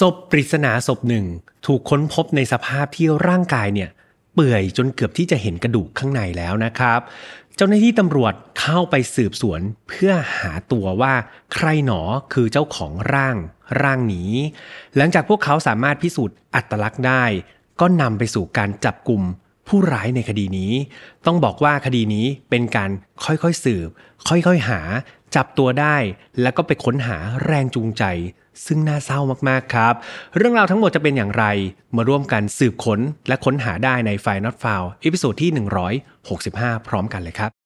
ศพปริศนาศพหนึ่งถูกค้นพบในสภาพที่ร่างกายเนี่ยเปื่อยจนเกือบที่จะเห็นกระดูกข้างในแล้วนะครับ เจ้าหน้าที่ตำรวจเข้าไปสืบสวนเพื่อหาตัวว่าใครหนอคือเจ้าของร่างร่างนี้ หลังจากพวกเขาสามารถพิสูจน์อัตลักษณ์ได้ ก็นำไปสู่การจับกลุ่มผู้ร้ายในคดีนี้ ต้องบอกว่าคดีนี้เป็นการค่อยๆสืบ ค่อยๆหา จับตัวได้ แล้วก็ไปค้นหาแรงจูงใจ ซึ่งน่าเศร้ามากๆครับ เรื่องราวทั้งหมดจะเป็นอย่างไร มาร่วมกันสืบค้นและค้นหาได้ใน File Not Found episode ที่ 165 พร้อมกันเลยครับ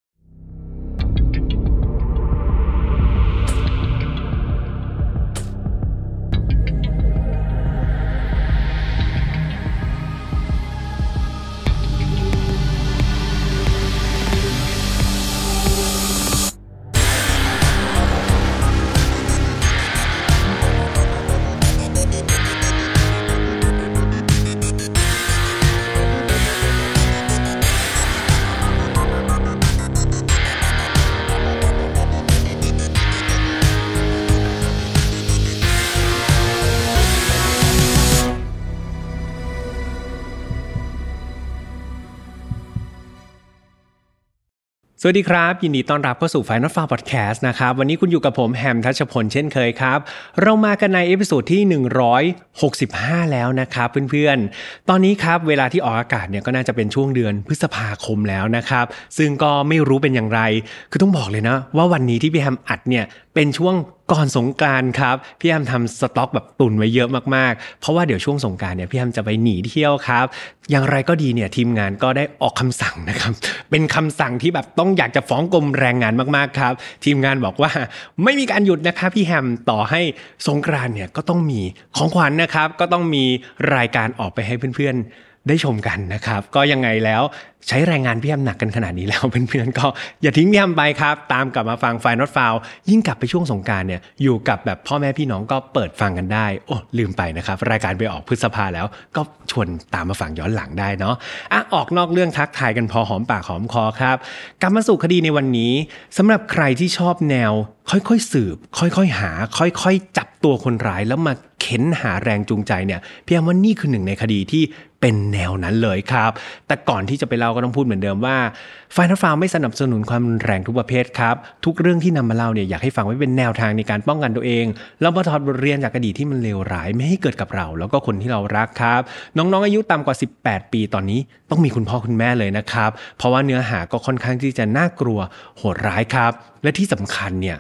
สวัสดีครับ ยินดีต้อนรับเข้าสู่ File Not Found Podcast นะครับวันนี้คุณอยู่กับผมแฮมทัชพลเช่นเคยครับ เรามากันใน episode ที่ 165 แล้วนะครับเพื่อนๆ ตอนนี้ครับเวลาที่ออกอากาศเนี่ยก็น่าจะเป็นช่วงเดือนพฤษภาคมแล้วนะครับ ซึ่งก็ไม่รู้เป็นอย่างไร คือต้องบอกเลยนะ ว่าวันนี้ที่พี่แฮมอัดเนี่ยเป็นช่วงก่อนสงกรานต์ครับพี่แฮมทำสต็อกแบบตุนไว้เยอะมากๆ เพราะว่าเดี๋ยวช่วงสงกรานต์เนี่ยพี่แฮมจะไปหนีเที่ยวครับ อย่างไรก็ดีเนี่ยทีมงานก็ได้ออกคำสั่งนะครับ เป็นคำสั่งที่แบบต้องอยากจะฟ้องกรมแรงงานมากๆครับทีมงานบอกว่าไม่มีการหยุดนะครับพี่แฮมต่อให้สงกรานเนี่ยก็ต้องมีของขวัญนนะครับ ก็ต้องมีรายการออกไปให้เพื่อนๆ ได้ชมกันนะครับ ก็ยังไงแล้วใช้แรงงานพี่แอมหนักกันขนาดนี้แล้วเพื่อนๆก็อย่าทิ้งพี่แอมไปครับ ตามกลับมาฟังไฟนอตฟาวยิ่งกลับไปช่วงสงการเนี่ยอยู่กับแบบพ่อแม่พี่น้องก็เปิดฟังกันได้ โอ้ลืมไปนะครับ รายการไปออกพฤษภาแล้วก็ชวนตามมาฟังย้อนหลังได้เนาะอะออกนอกเรื่องทักทายกันพอหอมปากหอมคอครับกลับมาสู่คดีในวันนี้สำหรับใครที่ชอบแนว ค่อยๆสืบ ค่อยๆหา ค่อยๆ จับตัวคนร้ายแล้วมาเข็นหาแรงจูงใจเนี่ยพี่แอมว่านี่คือหนึ่งในคดีที่ เป็นแนวนั้นเลยครับ แต่ก่อนที่จะไปเล่าก็ต้องพูดเหมือนเดิมว่าไฟน์ฟาวไม่สนับสนุนความแรงทุกประเภทครับ ทุกเรื่องที่นำมาเล่าเนี่ยอยากให้ฟังไว้เป็นแนวทางในการป้องกันตัวเอง แล้วมาถอดบทเรียนจากอดีตที่มันเลวร้ายไม่ให้เกิดกับเรา แล้วก็คนที่เรารักครับ น้องๆอายุต่ำกว่า 18 ปีตอนนี้ต้องมีคุณพ่อคุณแม่เลยนะครับ เพราะว่าเนื้อหาก็ค่อนข้างที่จะน่ากลัวโหดร้ายครับ และที่สำคัญเนี่ย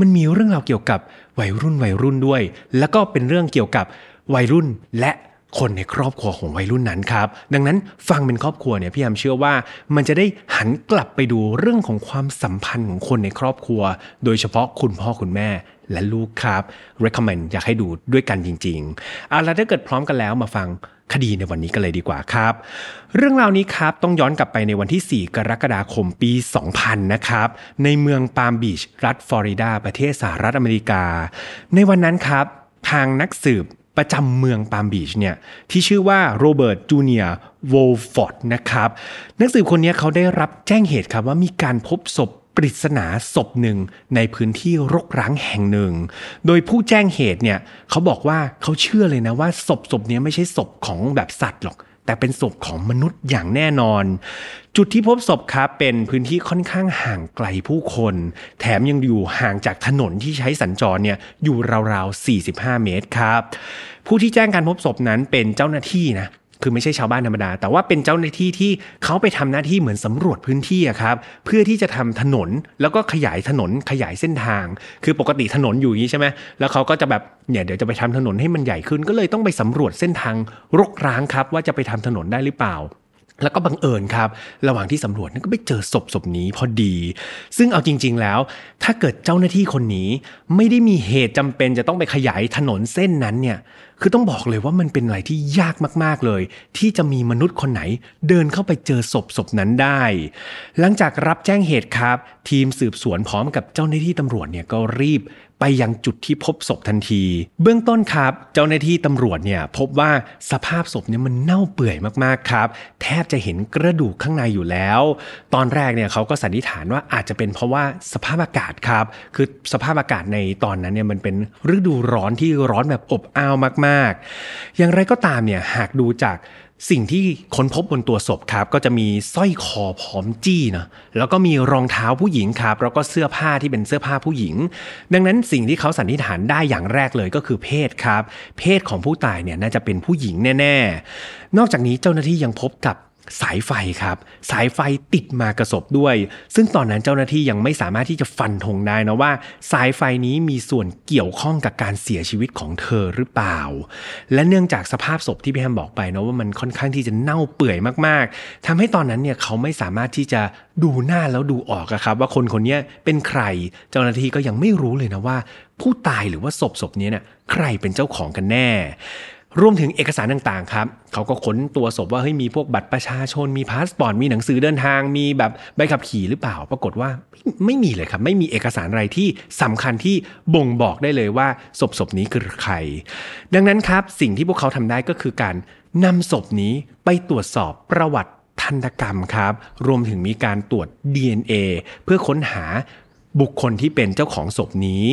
มันมีเรื่องราวเกี่ยวกับวัยรุ่นวัยรุ่นด้วย แล้วก็เป็นเรื่องเกี่ยวกับวัยรุ่นและ คนในครอบครัวของวัยรุ่นนั้นครับ ดังนั้นฟังเป็นครอบครัวเนี่ยพี่แอมเชื่อว่า มันจะได้หันกลับไปดูเรื่องของความสัมพันธ์ของคนในครอบครัว โดยเฉพาะคุณพ่อคุณแม่และลูกครับ recommend อยากให้ดูด้วยกันจริงๆเอาละถ้าเกิดพร้อมกันแล้วมาฟังคดีในวันนี้กันเลยดีกว่าครับ เรื่องราวนี้ครับต้องย้อนกลับไปในวันที่ 4 กรกฎาคมปี 2000 นะครับ ในเมืองปาล์มบีช รัฐฟลอริดา ประเทศสหรัฐอเมริกา ในวันนั้นครับ ทางนักสืบ ประจำเมืองปาล์มบีชเนี่ยที่ชื่อว่าโรเบิร์ตจูเนียร์โวลฟอร์ดนะครับนักสืบคนนี้เขาได้รับแจ้งเหตุครับว่ามีการพบศพปริศนาศพหนึ่งในพื้นที่รกร้างแห่งหนึ่ง โดยผู้แจ้งเหตุเนี่ยเขาบอกว่าเขาเชื่อเลยนะว่าศพศพนี้ไม่ใช่ศพของแบบสัตว์หรอก แต่เป็นศพของมนุษย์อย่างแน่นอน จุดที่พบศพครับเป็นพื้นที่ค่อนข้างห่างไกลผู้คน แถมยังอยู่ห่างจากถนนที่ใช้สัญจรเนี่ยอยู่ราวๆ 45 เมตรครับ ผู้ที่แจ้งการพบศพนั้นเป็นเจ้าหน้าที่นะ คือไม่ใช่ชาวบ้านธรรมดา แต่ว่าเป็นเจ้าหน้าที่ที่เขาไปทำหน้าที่เหมือนสำรวจพื้นที่ครับเพื่อที่จะทำถนนแล้วก็ขยายถนนขยายเส้นทาง คือปกติถนนอยู่อย่างนี้ใช่ไหมแล้วเขาก็จะแบบเนี่ยเดี๋ยวจะไปทำถนนให้มันใหญ่ขึ้น ก็เลยต้องไปสำรวจเส้นทางรกร้างครับ ว่าจะไปทำถนนได้หรือเปล่า แล้วก็บังเอิญครับ ระหว่างที่สำรวจนั้นก็ไปเจอศพศพนี้พอดี ซึ่งเอาจริง ๆ แล้ว ถ้าเกิดเจ้าหน้าที่คนนี้ ไม่ได้มีเหตุจำเป็นจะต้องไปขยายถนนเส้นนั้นเนี่ย คือต้องบอกเลยว่ามันเป็นอะไรที่ยากมาก ๆ เลย ที่จะมีมนุษย์คนไหน เดินเข้าไปเจอศพศพนั้นได้ หลังจากรับแจ้งเหตุครับ ทีมสืบสวนพร้อมกับเจ้าหน้าที่ตำรวจเนี่ยก็รีบ ไปยังจุดที่พบศพทันที เบื้องต้นครับ เจ้าหน้าที่ตำรวจเนี่ยพบว่าสภาพศพเนี่ยมันเน่าเปื่อยมากๆครับ แทบจะเห็นกระดูกข้างในอยู่แล้ว ตอนแรกเนี่ยเขาก็สันนิษฐานว่าอาจจะเป็นเพราะว่าสภาพอากาศครับ คือสภาพอากาศในตอนนั้นเนี่ยมันเป็นฤดูร้อนที่ร้อนแบบอบอ้าวมาก ๆ อย่างไรก็ตามเนี่ยหากดูจาก สิ่งที่ค้นพบบนตัวศพครับ ก็จะมีสร้อยคอพร้อมจี้นะแล้วก็มีรองเท้าผู้หญิงครับ แล้วก็เสื้อผ้าที่เป็นเสื้อผ้าผู้หญิง ดังนั้นสิ่งที่เขาสันนิษฐานได้อย่างแรกเลยก็คือเพศครับ เพศของผู้ตายเนี่ยน่าจะเป็นผู้หญิงแน่ ๆ นอกจากนี้เจ้าหน้าที่ยังพบกับ สายไฟครับ สายไฟติดมากระสบด้วย ซึ่งตอนนั้นเจ้าหน้าที่ยังไม่สามารถที่จะฟันธงได้นะว่า สายไฟนี้มีส่วนเกี่ยวข้องกับการเสียชีวิตของเธอหรือเปล่า และเนื่องจากสภาพศพที่พี่แฮมบอกไปนะว่ามันค่อนข้างที่จะเน่าเปื่อยมากๆทำให้ตอนนั้นเนี่ยเขาไม่สามารถที่จะดูหน้าแล้วดูออกครับ ว่าคนคนนี้เป็นใคร เจ้าหน้าที่ก็ยังไม่รู้เลยนะว่า ผู้ตายหรือว่าศพศพนี้เนี่ยใครเป็นเจ้าของกันแน่ รวมถึงเอกสารต่างๆครับเขาก็ค้นตัวศพว่าเฮ้ยมีพวกบัตรประชาชนมีพาสปอร์ตมีหนังสือเดินทาง มีแบบใบขับขี่หรือเปล่า ปรากฏว่าไม่มีเลยครับ ไม่มีเอกสารอะไรที่สำคัญที่บ่งบอกได้เลยว่าศพศพนี้คือใคร ดังนั้นครับสิ่งที่พวกเขาทำได้ก็คือการนำศพนี้ไปตรวจสอบประวัติทันตกรรมครับ รวมถึงมีการตรวจ DNA เพื่อค้นหา บุคคลที่เป็นเจ้าของศพนี้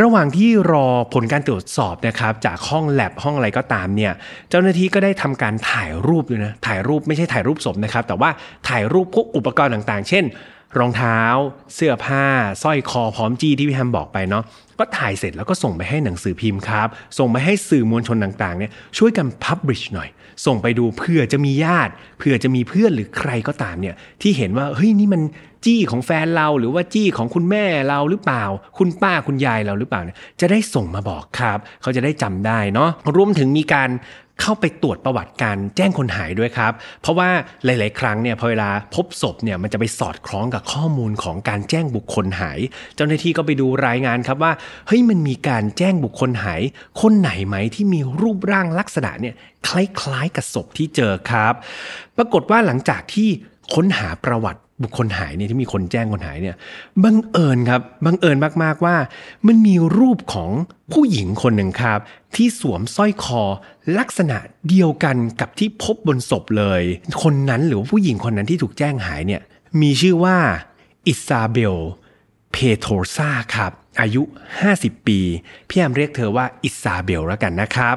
ระหว่างที่รอผลการตรวจสอบนะครับ จากห้องแลบห้องอะไรก็ตามเนี่ย เจ้าหน้าที่ก็ได้ทำการถ่ายรูปด้วยนะ ถ่ายรูปไม่ใช่ถ่ายรูปศพนะครับ แต่ว่าถ่ายรูปพวกอุปกรณ์ต่างๆ เช่น รองเท้า เสื้อผ้าสร้อยคอพร้อมจี้ที่พี่แฮมบอกไปเนาะก็ถ่ายเสร็จแล้วก็ส่งไปให้หนังสือพิมพ์ครับ ส่งไปให้สื่อมวลชนต่างๆเนี่ยช่วยกันพับลิชหน่อย ส่งไปดูเพื่อจะมีญาติเพื่อจะมีเพื่อนหรือใครก็ตามเนี่ยที่เห็นว่าเฮ้ยนี่มันจี้ของแฟนเราหรือว่าจี้ของคุณแม่เราหรือเปล่า คุณป้าคุณยายเราหรือเปล่าเนี่ยจะได้ส่งมาบอกครับ เขาจะได้จำได้เนาะรวมถึงมีการ เข้าไปตรวจประวัติการแจ้งคนหายด้วยครับ เพราะว่าหลาย ๆ ครั้งเนี่ยพอเวลาพบศพเนี่ยมันจะไปสอดคล้องกับข้อมูลของการแจ้งบุคคลหาย เจ้าหน้าที่ก็ไปดูรายงานครับว่าเฮ้ยมันมีการแจ้งบุคคลหาย คนไหนไหมที่มีรูปร่างลักษณะเนี่ยคล้าย ๆ กับศพที่เจอครับ ปรากฏว่าหลังจากที่ค้นหาประวัติ บุคคลหายเนี่ยที่มีคนแจ้งคนหายเนี่ยบังเอิญครับบังเอิญมากๆว่า มันมีรูปของผู้หญิงคนหนึ่งครับ ที่สวมสร้อยคอลักษณะเดียวกันกับที่พบบนศพเลย คนนั้นหรือผู้หญิงคนนั้นที่ถูกแจ้งหายเนี่ยมีชื่อว่าอิซาเบลเพโทรซาครับอายุ 50 ปี พี่แอมเรียกเธอว่าอิซาเบลแล้วกันนะครับ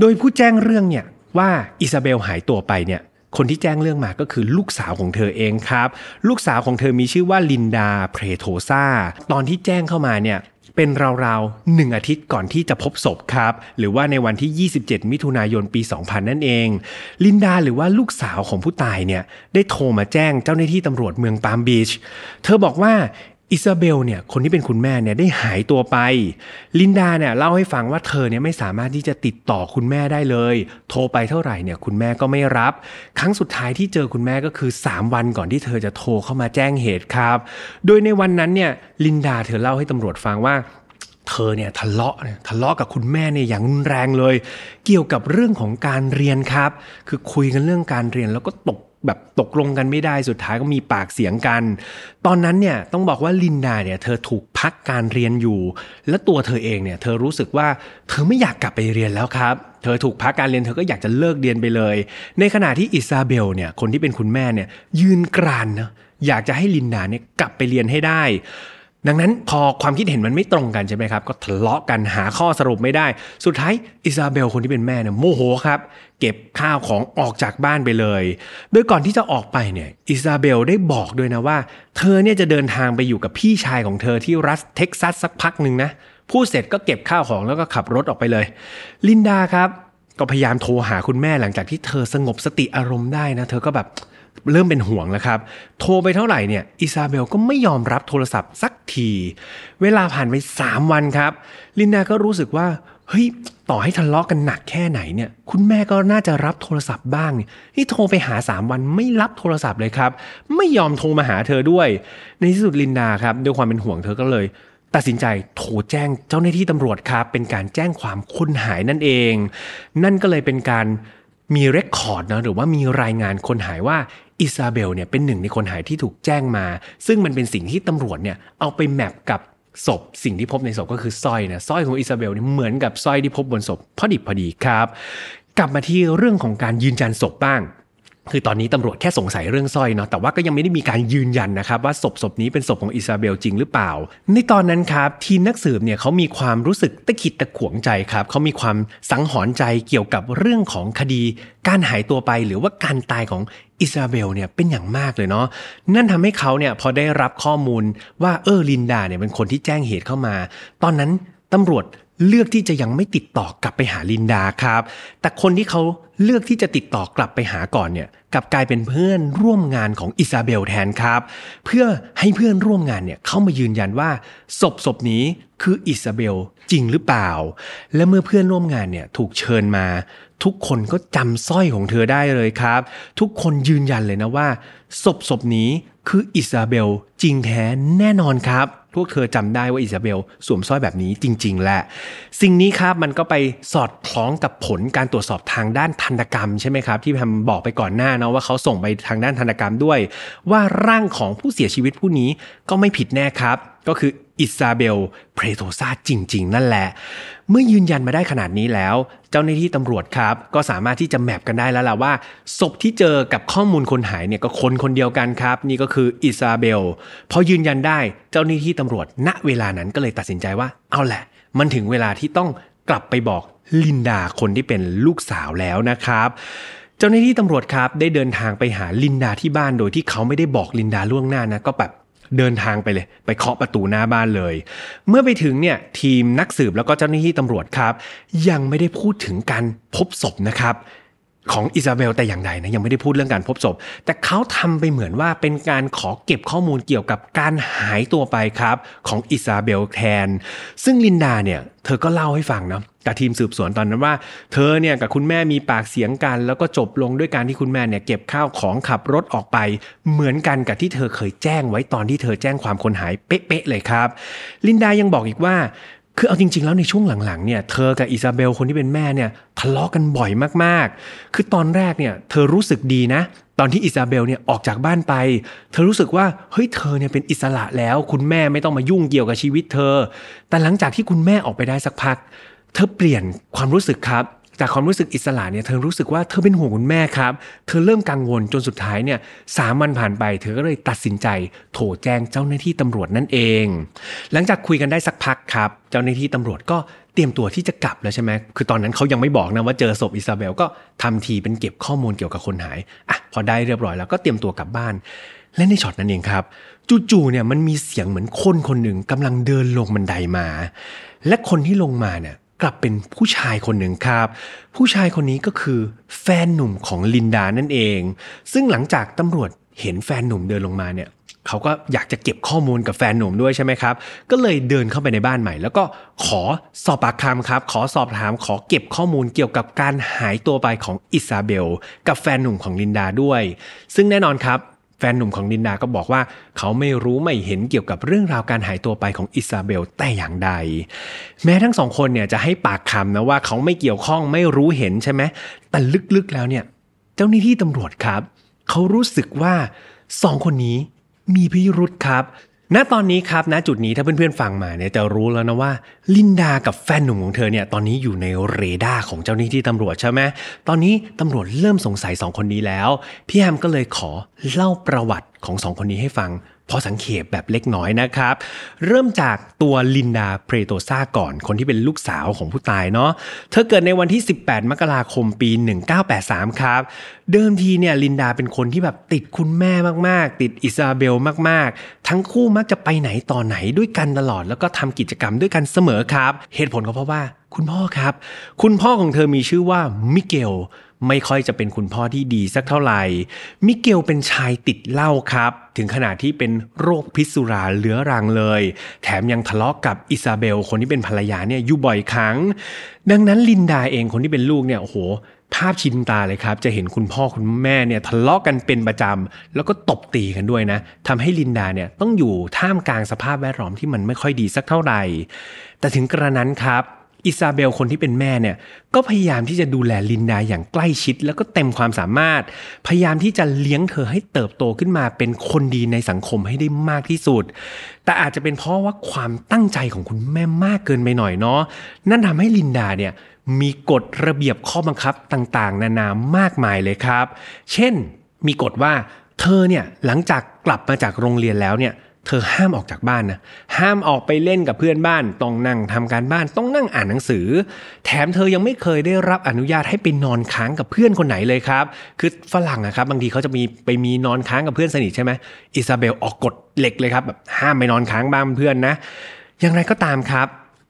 โดยผู้แจ้งเรื่องเนี่ยว่าอิซาเบลหายตัวไปเนี่ย คนที่แจ้งเรื่องมาก็คือลูกสาวของเธอเองครับ ลูกสาวของเธอมีชื่อว่าลินดาเพรโทซาตอนที่แจ้งเข้ามาเนี่ยเป็นราวๆหนึ่งอาทิตย์ก่อนที่จะพบศพครับ หรือว่าในวันที่ 27 มิถุนายนปี 2000 นั่นเอง ลินดาหรือว่าลูกสาวของผู้ตายเนี่ย ได้โทรมาแจ้งเจ้าหน้าที่ตำรวจเมืองปามบีช เธอบอกว่า อิซาเบลเนี่ยคนที่เป็นคุณแม่เนี่ยได้หายตัวไป ลินดาเนี่ยเล่าให้ฟังว่าเธอเนี่ยไม่สามารถที่จะติดต่อคุณแม่ได้เลย โทรไปเท่าไหร่เนี่ยคุณแม่ก็ไม่รับ ครั้งสุดท้ายที่เจอคุณแม่ก็คือ 3 วันก่อนที่เธอจะโทรเข้ามาแจ้งเหตุครับ โดยในวันนั้นเนี่ยลินดาเธอเล่าให้ตำรวจฟังว่าเธอเนี่ยทะเลาะทะเลาะกับคุณแม่เนี่ยอย่างรุนแรงเลย เกี่ยวกับเรื่องของการเรียนครับ คือคุยกันเรื่องการเรียนแล้วก็ตก แบบตกลงกันไม่ได้สุดท้ายก็มีปากเสียงกัน ตอนนั้นเนี่ยต้องบอกว่าลินดาเนี่ยเธอถูกพักการเรียนอยู่ และตัวเธอเองเนี่ยเธอรู้สึกว่าเธอไม่อยากกลับไปเรียนแล้วครับเธอถูกพักการเรียนเธอก็อยากจะเลิกเรียนไปเลย ในขณะที่อิซาเบลเนี่ยคนที่เป็นคุณแม่เนี่ยยืนกรานนะอยากจะให้ลินดาเนี่ยกลับไปเรียนให้ได้ ดังนั้นพอความคิดเห็นมันไม่ตรงกันใช่ไหมครับ ก็ทะเลาะกันหาข้อสรุปไม่ได้ สุดท้ายอิซาเบลคนที่เป็นแม่เนี่ยโมโหครับ เก็บข้าวของออกจากบ้านไปเลย โดยก่อนที่จะออกไปเนี่ยอิซาเบลได้บอกด้วยนะว่า เธอเนี่ยจะเดินทางไปอยู่กับพี่ชายของเธอที่รัฐเท็กซัสสักพักหนึ่งนะพูดเสร็จก็เก็บข้าวของแล้วก็ขับรถออกไปเลย ลินดาครับ ก็พยายามโทรหาคุณแม่หลังจากที่เธอสงบสติอารมณ์ได้นะ เธอก็แบบ เริ่มเป็นห่วงแล้วครับ โทรไปเท่าไหร่เนี่ย อิซาเบลก็ไม่ยอมรับโทรศัพท์สักที เวลาผ่านไป 3 วันครับ ลินดาก็รู้สึกว่า เฮ้ย ต่อให้ทะเลาะกันหนักแค่ไหนเนี่ย คุณแม่ก็น่าจะรับโทรศัพท์บ้าง นี่โทรไปหา 3 วันไม่รับโทรศัพท์เลยครับ ไม่ยอมโทรมาหาเธอด้วย ในที่สุดลินดาครับด้วยความเป็นห่วงเธอก็เลย ตัดสินใจโทรแจ้งเจ้าหน้าที่ตำรวจครับ เป็นการแจ้งความคนหายนั่นเอง นั่นก็เลยเป็นการมี record นะหรือว่ามีรายงานคนหายว่า อิซาเบลเนี่ยเป็นหนึ่งในคนหายที่ถูกแจ้งมา ซึ่งมันเป็นสิ่งที่ตำรวจเนี่ยเอาไป map กับศพสิ่งที่พบในศพก็คือสร้อยนะสร้อยของอิซาเบลเนี่ยเหมือนกับสร้อยที่พบบนศพพอดิบพอดีครับ กลับมาที่เรื่องของการยืนยันศพบ้างคือตอนนี้ตำรวจแค่สงสัยเรื่องสร้อยเนาะแต่ว่าก็ยังไม่ได้มีการยืนยันนะครับว่าศพศพนี้เป็นศพของอิซาเบลจริงหรือเปล่า ในตอนนั้นครับทีมนักสืบเนี่ยเขามีความรู้สึกตะขิดตะขวงใจครับเขามีความสังหรณ์ใจเกี่ยวกับเรื่องของคดี การหายตัวไปหรือว่าการตายของ อิซาเบลเนี่ยเป็นอย่างมากเลยเนาะนั่นทำให้เขาเนี่ยพอได้รับข้อมูลว่าเออลินดาเนี่ยเป็นคนที่แจ้งเหตุเข้ามา ตอนนั้นตำรวจเลือกที่จะยังไม่ติดต่อกลับไปหาลินดาครับ แต่คนที่เขาเลือกที่จะติดต่อกลับไปหาก่อนเนี่ยกลับกลายเป็นเพื่อนร่วมงานของอิซาเบลแทนครับ เพื่อให้เพื่อนร่วมงานเนี่ยเข้ามายืนยันว่าศพศพนี้คืออิซาเบลจริงหรือเปล่า และเมื่อเพื่อนร่วมงานเนี่ยถูกเชิญมา ทุกคนก็จำสร้อยของเธอได้เลยครับ ทุกคนยืนยันเลยนะว่า ศพศพนี้คืออิซาเบลจริงแท้แน่นอนครับพวกเธอจำได้ว่าอิซาเบลสวมสร้อยแบบนี้จริง ๆ แหละ สิ่งนี้ครับมันก็ไปสอดคล้องกับผลการตรวจสอบทางด้านทันตกรรมใช่ไหมครับ ที่แฮมบอกไปก่อนหน้านะว่าเขาส่งไปทางด้านทันตกรรมด้วย ว่าร่างของผู้เสียชีวิตผู้นี้ก็ไม่ผิดแน่ครับ ก็คือ อิซาเบล เพรโตซาจริง ๆ นั่นแหละ เมื่อยืนยันมาได้ขนาดนี้แล้ว เจ้าหน้าที่ตำรวจครับ ก็สามารถที่จะ map กันได้แล้วล่ะว่า ศพที่เจอกับข้อมูลคนหายเนี่ยก็คนคนเดียวกันครับ นี่ก็คืออิซาเบล พอยืนยันได้เจ้าหน้าที่ตำรวจ ณเวลานั้นก็เลยตัดสินใจว่าเอาแหละ มันถึงเวลาที่ต้องกลับไปบอกลินดาคนที่เป็นลูกสาวแล้วนะครับเจ้าหน้าที่ตำรวจครับได้เดินทางไปหาลินดาที่บ้านโดยที่เขาไม่ได้บอกลินดาล่วงหน้านะก็แบบ เดินทางไปเลย ไปเคาะประตูหน้าบ้านเลย เมื่อไปถึงเนี่ยทีมนักสืบแล้วก็เจ้าหน้าที่ตำรวจครับ ยังไม่ได้พูดถึงการพบศพนะครับ ของอิซาเบลแต่อย่างใดนะยังไม่ได้พูดเรื่องการพบศพ แต่เขาทำไปเหมือนว่าเป็นการขอเก็บข้อมูลเกี่ยวกับการหายตัวไปครับ ของอิซาเบลแทน ซึ่งลินดาเนี่ยเธอก็เล่าให้ฟังเนาะกับทีมสืบสวนตอนนั้นว่า เธอเนี่ยกับคุณแม่มีปากเสียงกัน แล้วก็จบลงด้วยการที่คุณแม่เนี่ยเก็บข้าวของขับรถออกไป เหมือนกันกับที่เธอเคยแจ้งไว้ตอนที่เธอแจ้งความคนหายเป๊ะๆเลยครับ ลินดายังบอกอีกว่า คือเอาจริง ๆ แล้วในช่วงหลังๆเนี่ยเธอกับอิซาเบลคนที่เป็นแม่เนี่ยทะเลาะกันบ่อยมากๆ คือตอนแรกเนี่ยเธอรู้สึกดีนะ ตอนที่อิซาเบลเนี่ยออกจากบ้านไป เธอรู้สึกว่าเฮ้ยเธอเนี่ยเป็นอิสระแล้ว คุณแม่ไม่ต้องมายุ่งเกี่ยวกับชีวิตเธอ แต่หลังจากที่คุณแม่ออกไปได้สักพัก เธอเปลี่ยนความรู้สึกครับ จากความรู้สึกอิสระเนี่ยเธอรู้สึกว่าเธอเป็นห่วงคุณแม่ครับ เธอเริ่มกังวลจนสุดท้ายเนี่ยสามวันผ่านไป เธอก็เลยตัดสินใจโทรแจ้งเจ้าหน้าที่ตำรวจนั่นเอง หลังจากคุยกันได้สักพักครับ เจ้าหน้าที่ตำรวจก็เตรียมตัวที่จะกลับแล้วใช่ไหม คือตอนนั้นเขายังไม่บอกนะว่าเจอศพอิซาเบลก็ทำทีเป็นเก็บข้อมูลเกี่ยวกับคนหาย อะพอได้เรียบร้อยแล้วก็เตรียมตัวกลับบ้าน และในช็อตนั้นเองครับ จู่ๆเนี่ยมันมีเสียงเหมือนคนคนหนึ่งกำลังเดินลงบันไดมา และคนที่ลงมาเนี่ย กลับเป็นผู้ชายคนหนึ่งครับ ผู้ชายคนนี้ก็คือแฟนหนุ่มของลินดานั่นเอง ซึ่งหลังจากตำรวจเห็นแฟนหนุ่มเดินลงมาเนี่ยเขาก็อยากจะเก็บข้อมูลกับแฟนหนุ่มด้วยใช่ไหมครับ ก็เลยเดินเข้าไปในบ้านใหม่ แล้วก็ขอสอบปากคำครับ ขอสอบถามขอเก็บข้อมูลเกี่ยวกับการหายตัวไปของอิซาเบล กับแฟนหนุ่มของลินดาด้วย ซึ่งแน่นอนครับ นหนุ่มของนินดาก็บอกว่า เขาไม่รู้ไม่เห็นเกี่ยวกับเรื่องราวการหายตัวไปของอิซาเบลแต่อย่างใด แม้ทั้งสองคนเนี่ยจะให้ปากคำนะว่าเขาไม่เกี่ยวข้องไม่รู้เห็นใช่ไหมแต่ลึกๆแล้วเนี่ยเจ้าหน้าที่ตำรวจครับ เขารู้สึกว่าสองคนนี้มีพิรุษครับ ณตอนนี้ครับณจุดนี้ถ้าเพื่อนๆฟังมาเนี่ยจะรู้แล้วนะว่า ลินดากับแฟนหนุ่มของเธอเนี่ยตอนนี้อยู่ในเรดาร์ของเจ้าหน้าที่ตำรวจใช่ไหมตอนนี้ตำรวจเริ่มสงสัยสองคนนี้แล้ว พี่แฮมก็เลยขอเล่าประวัติของสองคนนี้ให้ฟัง พอสังเขปแบบเล็กน้อยนะครับ เริ่มจากตัวลินดาเพรโตซาก่อนคนที่เป็นลูกสาวของผู้ตายเนาะเธอเกิดในวันที่ 18 มกราคมปี 1983 ครับ เดิมทีเนี่ยลินดาเป็นคนที่แบบติดคุณแม่มากๆ ติดอิซาเบลมากๆ ทั้งคู่มักจะไปไหนต่อไหนด้วยกันตลอด แล้วก็ทำกิจกรรมด้วยกันเสมอครับ เหตุผลก็เพราะว่าคุณพ่อครับ คุณพ่อของเธอมีชื่อว่ามิเกล ไม่ค่อยจะเป็นคุณพ่อที่ดีสักเท่าไหร่ มิเกลเป็นชายติดเหล้าครับ ถึงขนาดที่เป็นโรคพิษสุราเรื้อรังเลย แถมยังทะเลาะกกับอิซาเบล คนที่เป็นภรรยาเนี่ยอยู่บ่อยครั้ง ดังนั้นลินดาเองคนที่เป็นลูกเนี่ยโอ้โหภาพชินตาเลยครับ จะเห็นคุณพ่อคุณแม่เนี่ยทะเลาะกันเป็นประจำ แล้วก็ตบตีกันด้วยนะทำให้ลินดาเนี่ยต้องอยู่ท่ามกลางสภาพแวดล้อมที่มันไม่ค่อยดีสักเท่าไหร่ แต่ถึงกระนั้นครับ อิซาเบลคนที่เป็นแม่เนี่ยก็พยายามที่จะดูแลลินดาอย่างใกล้ชิด แล้วก็เต็มความสามารถ พยายามที่จะเลี้ยงเธอให้เติบโตขึ้นมาเป็นคนดีในสังคมให้ได้มากที่สุด แต่อาจจะเป็นเพราะว่าความตั้งใจของคุณแม่มากเกินไปหน่อยเนาะนั่นทำให้ลินดาเนี่ยมีกฎระเบียบข้อบังคับต่างๆ นานามากมายเลยครับ เช่นมีกฎว่าเธอเนี่ยหลังจากกลับมาจากโรงเรียนแล้วเนี่ย เธอห้ามออกจากบ้านนะห้ามออกไปเล่นกับเพื่อนบ้าน ต้องนั่งทำการบ้านต้องนั่งอ่านหนังสือ แถมเธอยังไม่เคยได้รับอนุญาตให้ไปนอนค้างกับเพื่อนคนไหนเลยครับ คือฝรั่งนะครับบางทีเขาจะมีไปมีนอนค้างกับเพื่อนสนิทใช่ไหมอิซาเบลออกกฎเหล็กเลยครับแบบห้ามไปนอนค้างบ้านเพื่อนนะอย่างไรก็ตามครับ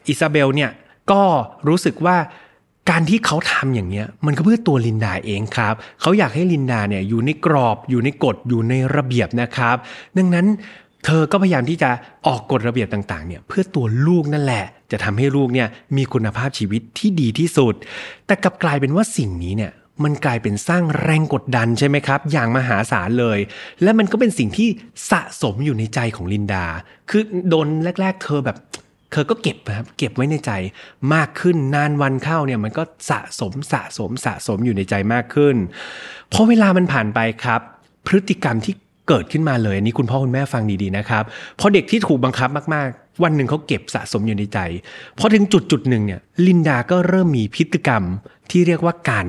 อิซาเบลเนี่ยก็รู้สึกว่าการที่เขาทำอย่างเนี้ยมันก็เพื่อตัวลินดาเองครับเขาอยากให้ลินดาเนี่ยอยู่ในกรอบอยู่ในกฎอยู่ในระเบียบนะครับ ดังนั้น เธอก็พยายามที่จะออกกฎระเบียบต่างๆเนี่ยเพื่อตัวลูกนั่นแหละ จะทำให้ลูกเนี่ยมีคุณภาพชีวิตที่ดีที่สุด แต่กลับกลายเป็นว่าสิ่งนี้เนี่ยมันกลายเป็นสร้างแรงกดดันใช่ไหมครับ อย่างมหาศาลเลย และมันก็เป็นสิ่งที่สะสมอยู่ในใจของลินดา คือโดนแรก ๆ เธอแบบเธอก็เก็บนะครับเก็บไว้ในใจมากขึ้นนานวันเข้าเนี่ยมันก็สะสมสะสมสะสมอยู่ในใจมากขึ้นพอเวลามันผ่านไปครับ พฤติกรรมที่ เกิดขึ้นมาเลยอันนี้คุณพ่อคุณแม่ฟังดีๆนะครับพอเด็กที่ถูกบังคับมากๆ วันหนึ่งเขาเก็บสะสมอยู่ในใจพอถึงจุดจุดหนึ่งเนี่ยลินดาก็เริ่มมีพฤติกรรมที่เรียกว่าการ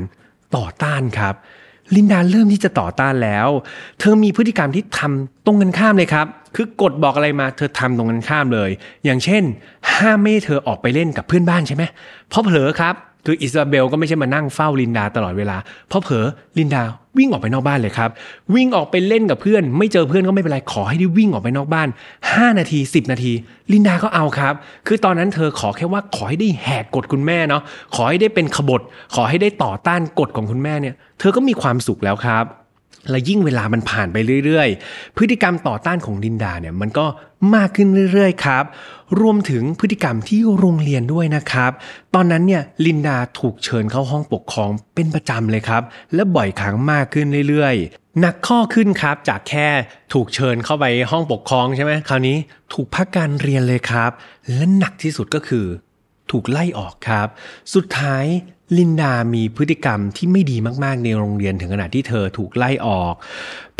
ต่อต้านครับลินดาเริ่มที่จะต่อต้านแล้ว เธอมีพฤติกรรมที่ทำตรงกันข้ามเลยครับ คือกฎบอกอะไรมาเธอทำตรงกันข้ามเลย อย่างเช่น ห้ามไม่ให้เธอออกไปเล่นกับเพื่อนบ้านใช่ไหมเพราะเผลอครับ คืออิซาเบลก็ไม่ใช่มานั่งเฝ้าลินดาตลอดเวลา เพราะเผลอลินดาวิ่งออกไปนอกบ้านเลยครับ วิ่งออกไปเล่นกับเพื่อน ไม่เจอเพื่อนก็ไม่เป็นไร ขอให้ได้วิ่งออกไปนอกบ้าน 5 นาที 10 นาที ลินดาก็เอาครับ คือตอนนั้นเธอขอแค่ว่าขอให้ได้แหกกฎคุณแม่เนาะขอให้ได้เป็นขบฏขอให้ได้ต่อต้านกฎของคุณแม่เนี่ย เธอก็มีความสุขแล้วครับ และยิ่งเวลามันผ่านไปเรื่อยๆ พฤติกรรมต่อต้านของลินดาเนี่ยมันก็มากขึ้นเรื่อยๆ ครับ รวมถึงพฤติกรรมที่โรงเรียนด้วยนะครับ ตอนนั้นเนี่ยลินดาถูกเชิญเข้าห้องปกครองเป็นประจำเลยครับ และบ่อยครั้งมากขึ้นเรื่อยๆ หนักข้อขึ้นครับจากแค่ถูกเชิญเข้าไปห้องปกครองใช่ไหมคราวนี้ถูกพักการเรียนเลยครับ และหนักที่สุดก็คือ ถูกไล่ออกครับ สุดท้าย ลินดามีพฤติกรรมที่ไม่ดีมากๆ ในโรงเรียนถึงขนาดที่เธอถูกไล่ออก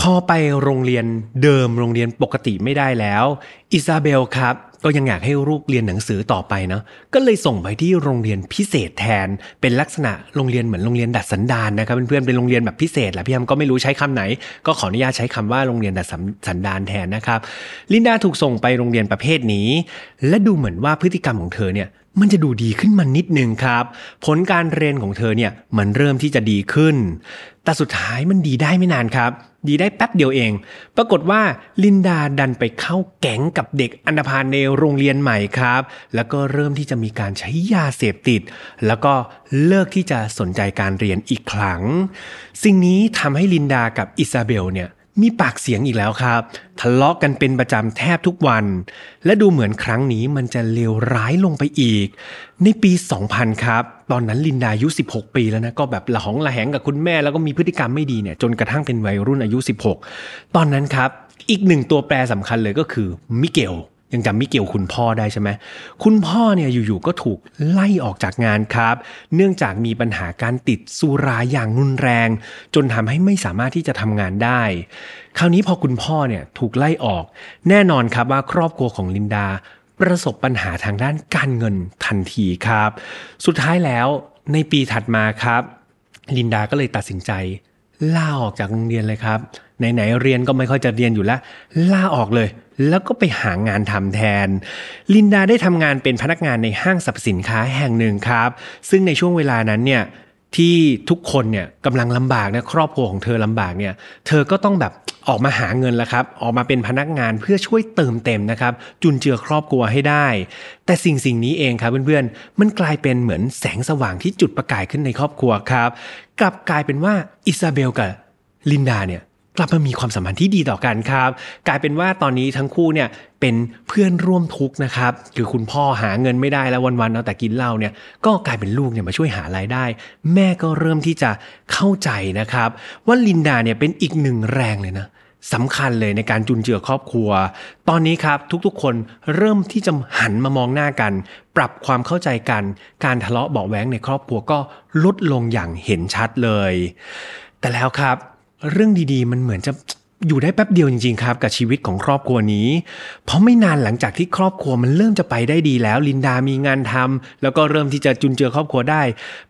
พอไปโรงเรียนเดิมโรงเรียนปกติไม่ได้แล้ว อิซาเบลครับ ก็ยังอยากให้ลูกเรียนหนังสือต่อไปเนาะก็เลยส่งไปที่โรงเรียนพิเศษแทน เป็นลักษณะโรงเรียนเหมือนโรงเรียนดัดสันดานนะครับเพื่อนๆเป็นโรงเรียนแบบพิเศษแหละพี่ยมก็ไม่รู้ใช้คำไหน ก็ขออนุญาตใช้คำว่าโรงเรียนดัดสันดานแทนนะครับลินดาถูกส่งไปโรงเรียนประเภทนี้ และดูเหมือนว่าพฤติกรรมของเธอเนี่ยมันจะดูดีขึ้นมานิดนึงครับ ผลการเรียนของเธอเนี่ยมันเริ่มที่จะดีขึ้น แต่สุดท้ายมันดีได้ไม่นานครับ ดีได้แป๊บเดียวเอง ปรากฏว่าลินดาดันไปเข้าแก๊งกับเด็กอันธพาลในโรงเรียนใหม่ครับ แล้วก็เริ่มที่จะมีการใช้ยาเสพติด แล้วก็เลิกที่จะสนใจการเรียนอีกครั้ง สิ่งนี้ทำให้ลินดากับอิซาเบลเนี่ย มีปากเสียงอีกแล้วครับ ทะเลาะกันเป็นประจำแทบทุกวัน และดูเหมือนครั้งนี้มันจะเลวร้ายลงไปอีก ในปี 2000 ครับ ตอนนั้นลินดาอายุ 16 ปีแล้วนะ ก็แบบละหองละแหงกับคุณแม่แล้วก็มีพฤติกรรมไม่ดีเนี่ยจนกระทั่งเป็นวัยรุ่นอายุ 16 ตอนนั้นครับ อีกหนึ่งตัวแปรสำคัญเลยก็คือมิเกล ยังจำมิเกลคุณพ่อได้ใช่ไหมคุณพ่อเนี่ยอยู่ๆก็ถูกไล่ออกจากงานครับ เนื่องจากมีปัญหาการติดสุราอย่างรุนแรง จนทำให้ไม่สามารถที่จะทำงานได้ คราวนี้พอคุณพ่อเนี่ยถูกไล่ออก แน่นอนครับว่าครอบครัวของลินดา ประสบปัญหาทางด้านการเงินทันทีครับ สุดท้ายแล้วในปีถัดมาครับ ลินดาก็เลยตัดสินใจลาออกจากโรงเรียนเลยครับ ไหนๆเรียนก็ไม่ค่อยจะเรียนอยู่แล้วลาออกเลย แล้วก็ไปหางานทำแทน ลินดาได้ทำงานเป็นพนักงานในห้างสรรพสินค้าแห่งหนึ่งครับ ซึ่งในช่วงเวลานั้นเนี่ยที่ทุกคนเนี่ยกำลังลำบากนะครอบครัวของเธอลำบากเนี่ยเธอก็ต้องแบบออกมาหาเงินแล้วครับ ออกมาเป็นพนักงานเพื่อช่วยเติมเต็มนะครับ จุนเจือครอบครัวให้ได้ แต่สิ่งสิ่งนี้เองครับเพื่อนๆ มันกลายเป็นเหมือนแสงสว่างที่จุดประกายขึ้นในครอบครัวครับ กลับกลายเป็นว่าอิซาเบลกับลินดาเนี่ย กลับมามีความสัมพันธ์ที่ดีต่อกันครับ กลายเป็นว่าตอนนี้ทั้งคู่เนี่ยเป็นเพื่อนร่วมทุกข์นะครับ คือคุณพ่อหาเงินไม่ได้แล้ววันๆเอาแต่กินเหล้าเนี่ย ก็กลายเป็นลูกเนี่ยมาช่วยหารายได้ แม่ก็เริ่มที่จะเข้าใจนะครับ ว่าลินดาเนี่ยเป็นอีกหนึ่งแรงเลยนะสำคัญเลยในการจุนเจือครอบครัว ตอนนี้ครับทุกๆ คนเริ่มที่จะหันมามองหน้ากัน ปรับความเข้าใจกัน การทะเลาะเบาแหวงในครอบครัวก็ลดลงอย่างเห็นชัดเลย แต่แล้วครับ เรื่องดีๆ มันเหมือนจะอยู่ได้แป๊บเดียวจริงๆครับ กับชีวิตของครอบครัวนี้ เพราะไม่นานหลังจากที่ครอบครัวมันเริ่มจะไปได้ดีแล้ว ลินดามีงานทำแล้วก็เริ่มที่จะจุนเจือครอบครัวได้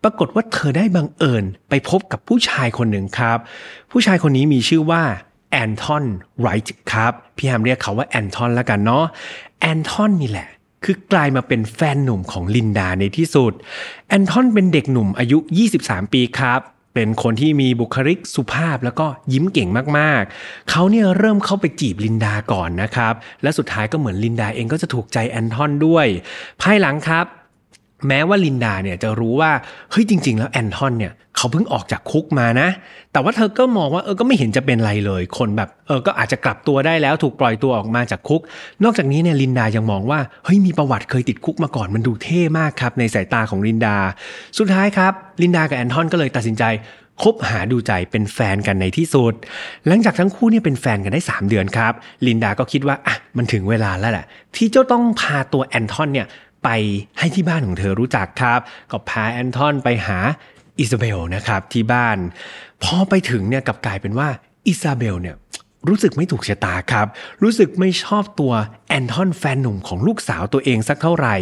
ปรากฏว่าเธอได้บังเอิญไปพบกับผู้ชายคนหนึ่งครับ ผู้ชายคนนี้มีชื่อว่าแอนทอนไรท์ครับ พี่แฮมเรียกเขาว่าแอนทอนแล้วกันเนาะแอนทอนนี่แหละคือกลายมาเป็นแฟนหนุ่มของลินดาในที่สุด แอนทอนเป็นเด็กหนุ่มอายุ 23 ปีครับ เป็นคนที่มีบุคลิกสุภาพแล้วก็ยิ้มเก่งมากๆ เขาเนี่ยเริ่มเข้าไปจีบลินดาก่อนนะครับ และสุดท้ายก็เหมือนลินดาเองก็จะถูกใจแอนทอนด้วย ภายหลังครับ แม้ว่าลินดาเนี่ยจะรู้ว่าเฮ้ยจริง ๆ แล้วแอนทอนเนี่ยเขาเพิ่งออกจากคุกมานะ แต่ว่าเธอก็มองว่าเออก็ไม่เห็นจะเป็นไรเลย คนแบบเออก็อาจจะกลับตัวได้แล้วถูกปล่อยตัวออกมาจากคุก นอกจากนี้เนี่ยลินดายังมองว่าเฮ้ยมีประวัติเคยติดคุกมาก่อนมันดูเท่มากครับในสายตาของลินดา สุดท้ายครับลินดากับแอนทอนก็เลยตัดสินใจคบหาดูใจเป็นแฟนกันในที่สุด หลังจากทั้งคู่เนี่ยเป็นแฟนกันได้ 3 เดือนครับ ลินดาก็คิดว่าอะมันถึงเวลาแล้วแหละที่เจ้าต้องพาตัวแอนทอนเนี่ย ไปให้ที่บ้านของเธอรู้จักครับ ก็พาแอนทอนไปหาอิซาเบลนะครับที่บ้าน พอไปถึงเนี่ยกับกลายเป็นว่าอิซาเบลเนี่ยรู้สึกไม่ถูกชะตาครับ รู้สึกไม่ชอบตัวแอนทอนแฟนหนุ่มของลูกสาวตัวเองสักเท่าไหร่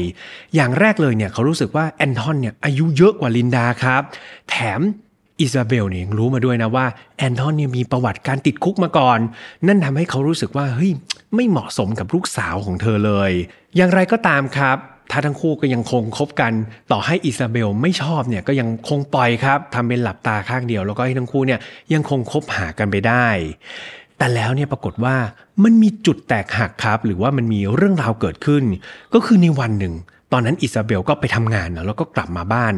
อย่างแรกเลยเนี่ยเขารู้สึกว่าแอนทอนเนี่ยอายุเยอะกว่าลินดาครับ แถมอิซาเบลเนี่ยยังรู้มาด้วยนะว่าแอนทอนเนี่ยมีประวัติการติดคุกมาก่อน นั่นทำให้เขารู้สึกว่าเฮ้ยไม่เหมาะสมกับลูกสาวของเธอเลย อย่างไรก็ตามครับ ถ้าทั้งคู่ก็ยังคงคบกัน ต่อให้อิซาเบลไม่ชอบเนี่ยก็ยังคงปล่อยครับทำเป็นหลับตาข้างเดียว แล้วก็ให้ทั้งคู่เนี่ยยังคงคบหากันไปได้ แต่แล้วเนี่ยปรากฏว่ามันมีจุดแตกหักครับ หรือว่ามันมีเรื่องราวเกิดขึ้น ก็คือในวันหนึ่งตอนนั้นอิซาเบลก็ไปทำงานนะแล้วก็กลับมาบ้าน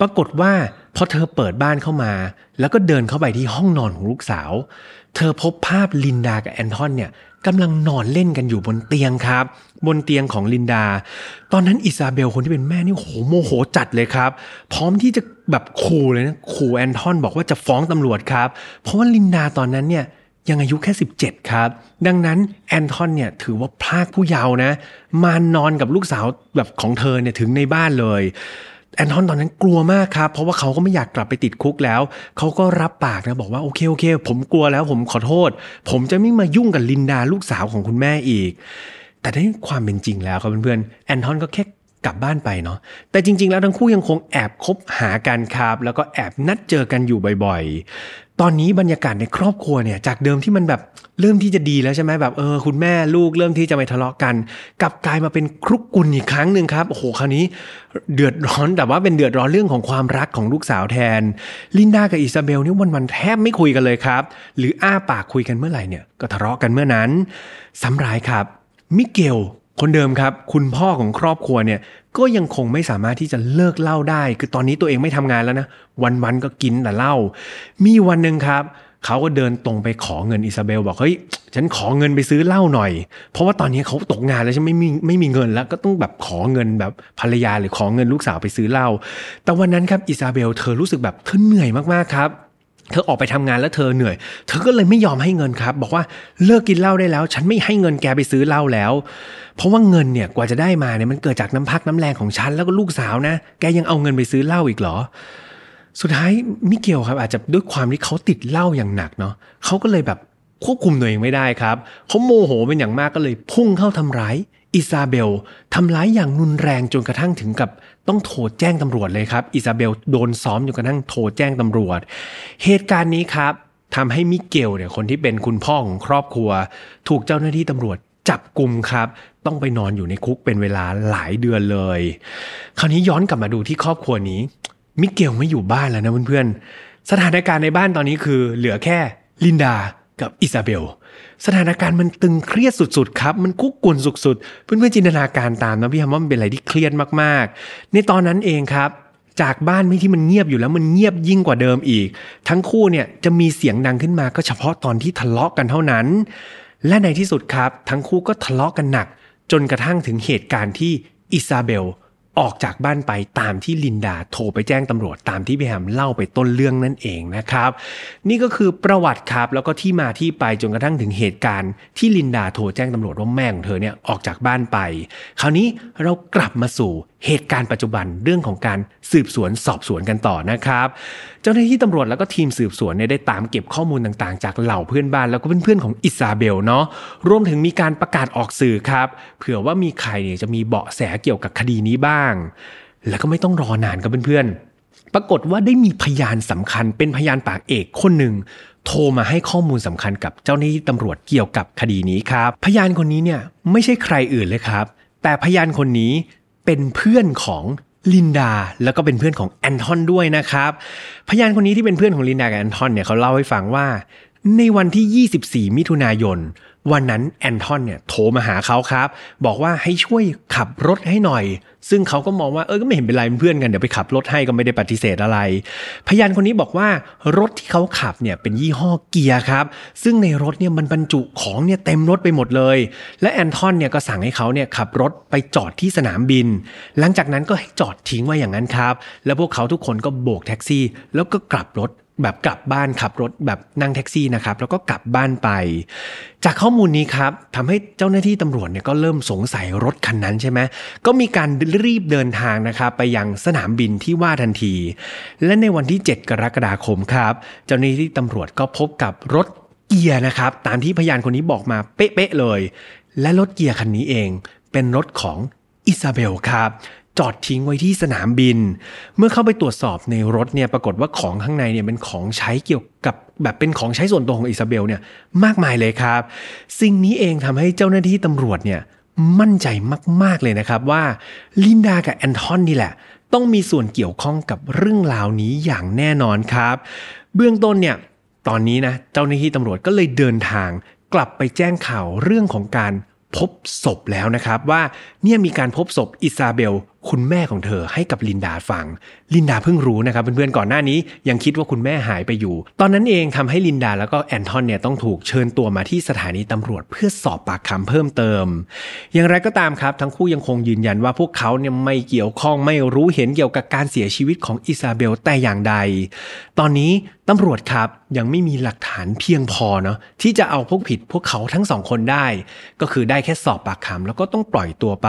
ปรากฏว่าพอเธอเปิดบ้านเข้ามา แล้วก็เดินเข้าไปที่ห้องนอนของลูกสาว เธอพบภาพลินดากับแอนทอนเนี่ย กำลังนอนเล่นกันอยู่บนเตียงครับ บนเตียงของลินดา ตอนนั้นอิซาเบลคนที่เป็นแม่นี่โหโมโหจัดเลยครับ พร้อมที่จะแบบขู่เลยนะขู่แอนทอนบอกว่าจะฟ้องตำรวจครับ เพราะว่าลินดาตอนนั้นเนี่ยยังอายุแค่ 17 ครับ ดังนั้นแอนทอนเนี่ยถือว่าพลากผู้เยาว์นะ มานอนกับลูกสาวแบบของเธอเนี่ยถึงในบ้านเลย แอนทอนตอนนั้นกลัวมากครับ เพราะว่าเขาก็ไม่อยากกลับไปติดคุกแล้ว เขาก็รับปากนะบอกว่าโอเคโอเค ผมกลัวแล้วผมขอโทษ ผมจะไม่มายุ่งกับลินดาลูกสาวของคุณแม่อีก แต่ในความเป็นจริงแล้วครับเพื่อนๆแอนทอนก็แค่ กลับบ้านไปเนาะแต่จริง ๆ แล้วทั้งคู่ยังคงแอบคบหากันครับ แล้วก็แอบนัดเจอกันอยู่บ่อยๆ ตอนนี้บรรยากาศในครอบครัวเนี่ย จากเดิมที่มันแบบเริ่มที่จะดีแล้วใช่ไหมแบบเออคุณแม่ลูกเริ่มที่จะไม่ทะเลาะกัน กลับกลายมาเป็นครุกกุนอีกครั้งหนึ่งครับโอ้โหคราวนี้เดือดร้อนแต่ว่าเป็นเดือดร้อนเรื่องของความรักของลูกสาวแทน ลินดากับอิซาเบลนี่วันๆแทบไม่คุยกันเลยครับ หรืออ้าปากคุยกันเมื่อไหร่เนี่ยก็ทะเลาะกันเมื่อนั้นซ้ำร้ายครับมิเกล คนเดิมครับ คุณพ่อของครอบครัวเนี่ยก็ยังคงไม่สามารถที่จะเลิกเหล้าได้ คือตอนนี้ตัวเองไม่ทำงานแล้วนะ วันๆก็กินแต่เหล้ามีวันหนึ่งครับเขาก็เดินตรงไปขอเงินอิซาเบลบอกเฮ้ยฉันขอเงินไปซื้อเหล้าหน่อย เพราะว่าตอนนี้เขาตกงานแล้วฉันไม่มีไม่มีเงินแล้วก็ต้องแบบขอเงินแบบภรรยาหรือขอเงินลูกสาวไปซื้อเหล้าแต่วันนั้นครับอิซาเบลเธอรู้สึกแบบเธอเหนื่อยมากๆครับ เธอออกไปทำงานแล้วเธอเหนื่อย เธอก็เลยไม่ยอมให้เงินครับ บอกว่าเลิกกินเหล้าได้แล้ว ฉันไม่ให้เงินแกไปซื้อเหล้าแล้ว เพราะว่าเงินเนี่ยกว่าจะได้มาเนี่ยมันเกิดจากน้ำพักน้ำแรงของฉันแล้วก็ลูกสาวนะ แกยังเอาเงินไปซื้อเหล้าอีกเหรอ สุดท้ายมิเกลครับ อาจจะด้วยความที่เขาติดเหล้าอย่างหนักเนาะเขาก็เลยแบบควบคุมตัวเองไม่ได้ครับเขาโมโหเป็นอย่างมากก็เลยพุ่งเข้าทำร้ายอิซาเบลทำร้ายอย่างรุนแรงจนกระทั่งถึงกับ ต้องโทรแจ้งตำรวจเลยครับ อิซาเบลโดนซ้อมจนกระทั่งโทรแจ้งตำรวจ เหตุการณ์นี้ครับทำให้มิเกลเนี่ยคนที่เป็นคุณพ่อของครอบครัว ถูกเจ้าหน้าที่ตำรวจจับกลุ่มครับ ต้องไปนอนอยู่ในคุกเป็นเวลาหลายเดือนเลย คราวนี้ย้อนกลับมาดูที่ครอบครัวนี้ มิเกลไม่อยู่บ้านแล้วนะเพื่อนๆสถานการณ์ในบ้านตอนนี้คือเหลือแค่ลินดากับอิซาเบล สถานการณ์มันตึงเครียดสุดๆครับ มันคุกรุ่นสุดๆ เพื่อนๆจินตนาการตามนะพี่ฮัมว่ามันเป็นอะไรที่เครียดมากๆ ในตอนนั้นเองครับ จากบ้านไม่ที่มันเงียบอยู่แล้วมันเงียบยิ่งกว่าเดิมอีก ทั้งคู่เนี่ยจะมีเสียงดังขึ้นมาก็เฉพาะตอนที่ทะเลาะกันเท่านั้น และในที่สุดครับ ทั้งคู่ก็ทะเลาะกันหนัก จนกระทั่งถึงเหตุการณ์ที่อิซาเบล ออกจากบ้านไปตามที่ลินดาโทรไปแจ้งตำรวจตามที่พี่แฮมเล่าไปต้นเรื่องนั่นเองนะครับ นี่ก็คือประวัติครับแล้วก็ที่มาที่ไปจนกระทั่งถึงเหตุการณ์ที่ลินดาโทรแจ้งตำรวจว่าแม่ของเธอเนี่ยออกจากบ้านไป คราวนี้เรากลับมาสู่ เหตุการณ์ปัจจุบันเรื่องของการสืบสวนสอบสวนกันต่อนะครับ เจ้าหน้าที่ตำรวจแล้วก็ทีมสืบสวนเนี่ยได้ตามเก็บข้อมูลต่างๆ จากเหล่าเพื่อนบ้านแล้วก็เพื่อนๆของอิซาเบลเนาะรวมถึงมีการประกาศออกสื่อครับ เผื่อว่ามีใครเนี่ยจะมีเบาะแสเกี่ยวกับคดีนี้บ้าง แล้วก็ไม่ต้องรอนานกับเพื่อนๆ ปรากฏว่าได้มีพยานสำคัญเป็นพยานปากเอกคนหนึ่งโทรมาให้ข้อมูลสำคัญกับเจ้าหน้าที่ตำรวจเกี่ยวกับคดีนี้ครับ พยานคนนี้เนี่ยไม่ใช่ใครอื่นเลยครับ แต่พยานคนนี้ เป็นเพื่อนของลินดาแล้วก็เป็นเพื่อนของแอนทอนด้วยนะครับ พยานคนนี้ที่เป็นเพื่อนของลินดากับแอนทอนเนี่ยเขาเล่าให้ฟังว่า ในวันที่ 24 มิถุนายน วันนั้นแอนทอนเนี่ยโทรมาหาเขาครับ บอกว่าให้ช่วยขับรถให้หน่อย ซึ่งเขาก็มองว่าเออก็ไม่เห็นเป็นไรเพื่อนกันเดี๋ยวไปขับรถให้ก็ไม่ได้ปฏิเสธอะไร พยานคนนี้บอกว่ารถที่เขาขับเนี่ยเป็นยี่ห้อเกียร์ครับ ซึ่งในรถเนี่ยมันบรรจุของเนี่ยเต็มรถไปหมดเลย และแอนทอนเนี่ยก็สั่งให้เขาเนี่ยขับรถไปจอดที่สนามบิน หลังจากนั้นก็ให้จอดทิ้งไว้อย่างนั้นครับ แล้วพวกเขาทุกคนก็โบกแท็กซี่ แล้วก็กลับรถ แบบกลับบ้านขับรถแบบนั่งแท็กซี่นะครับ แล้วก็กลับบ้านไป จากข้อมูลนี้ครับทำให้เจ้าหน้าที่ตำรวจเนี่ยก็เริ่มสงสัยรถคันนั้นใช่ไหมก็มีการรีบเดินทางนะครับไปยังสนามบินที่ว่าทันที และในวันที่ 7 กรกฎาคมครับ เจ้าหน้าที่ตำรวจก็พบกับรถเกียร์นะครับ ตามที่พยานคนนี้บอกมาเป๊ะๆเลย และรถเกียร์คันนี้เอง เป็นรถของอิซาเบลครับ จอดทิ้งไว้ที่สนามบิน เมื่อเข้าไปตรวจสอบในรถเนี่ยปรากฏว่าของข้างในเนี่ยเป็นของใช้เกี่ยวกับแบบเป็นของใช้ส่วนตัวของอิซาเบลเนี่ยมากมายเลยครับ สิ่งนี้เองทำให้เจ้าหน้าที่ตำรวจเนี่ยมั่นใจมาก ๆ เลยนะครับว่าลินดากับแอนทอนนี่แหละ ต้องมีส่วนเกี่ยวข้องกับเรื่องราวนี้อย่างแน่นอนครับ เบื้องต้นเนี่ยตอนนี้นะเจ้าหน้าที่ตำรวจก็เลยเดินทาง กลับไปแจ้งข่าวเรื่องของการพบศพแล้วนะครับ ว่าเนี่ยมีการพบศพอิซาเบลคุณแม่ของเธอให้กับลินดาฟัง ลินดาเพิ่งรู้นะครับเพื่อนๆก่อนหน้านี้ยังคิดว่าคุณแม่หายไปอยู่ ตอนนั้นเองทำให้ลินดาแล้วก็แอนทอนเนี่ยต้องถูกเชิญตัวมาที่สถานีตำรวจเพื่อสอบปากคำเพิ่มเติม อย่างไรก็ตามครับ ทั้งคู่ยังคงยืนยันว่าพวกเขาเนี่ยไม่เกี่ยวข้องไม่รู้เห็นเกี่ยวกับการเสียชีวิตของอิซาเบลแต่อย่างใด ตอนนี้ตำรวจครับยังไม่มีหลักฐานเพียงพอเนาะที่จะเอาพวกผิดพวกเขาทั้งสองคนได้ ก็คือได้แค่สอบปากคำแล้วก็ต้องปล่อยตัวไป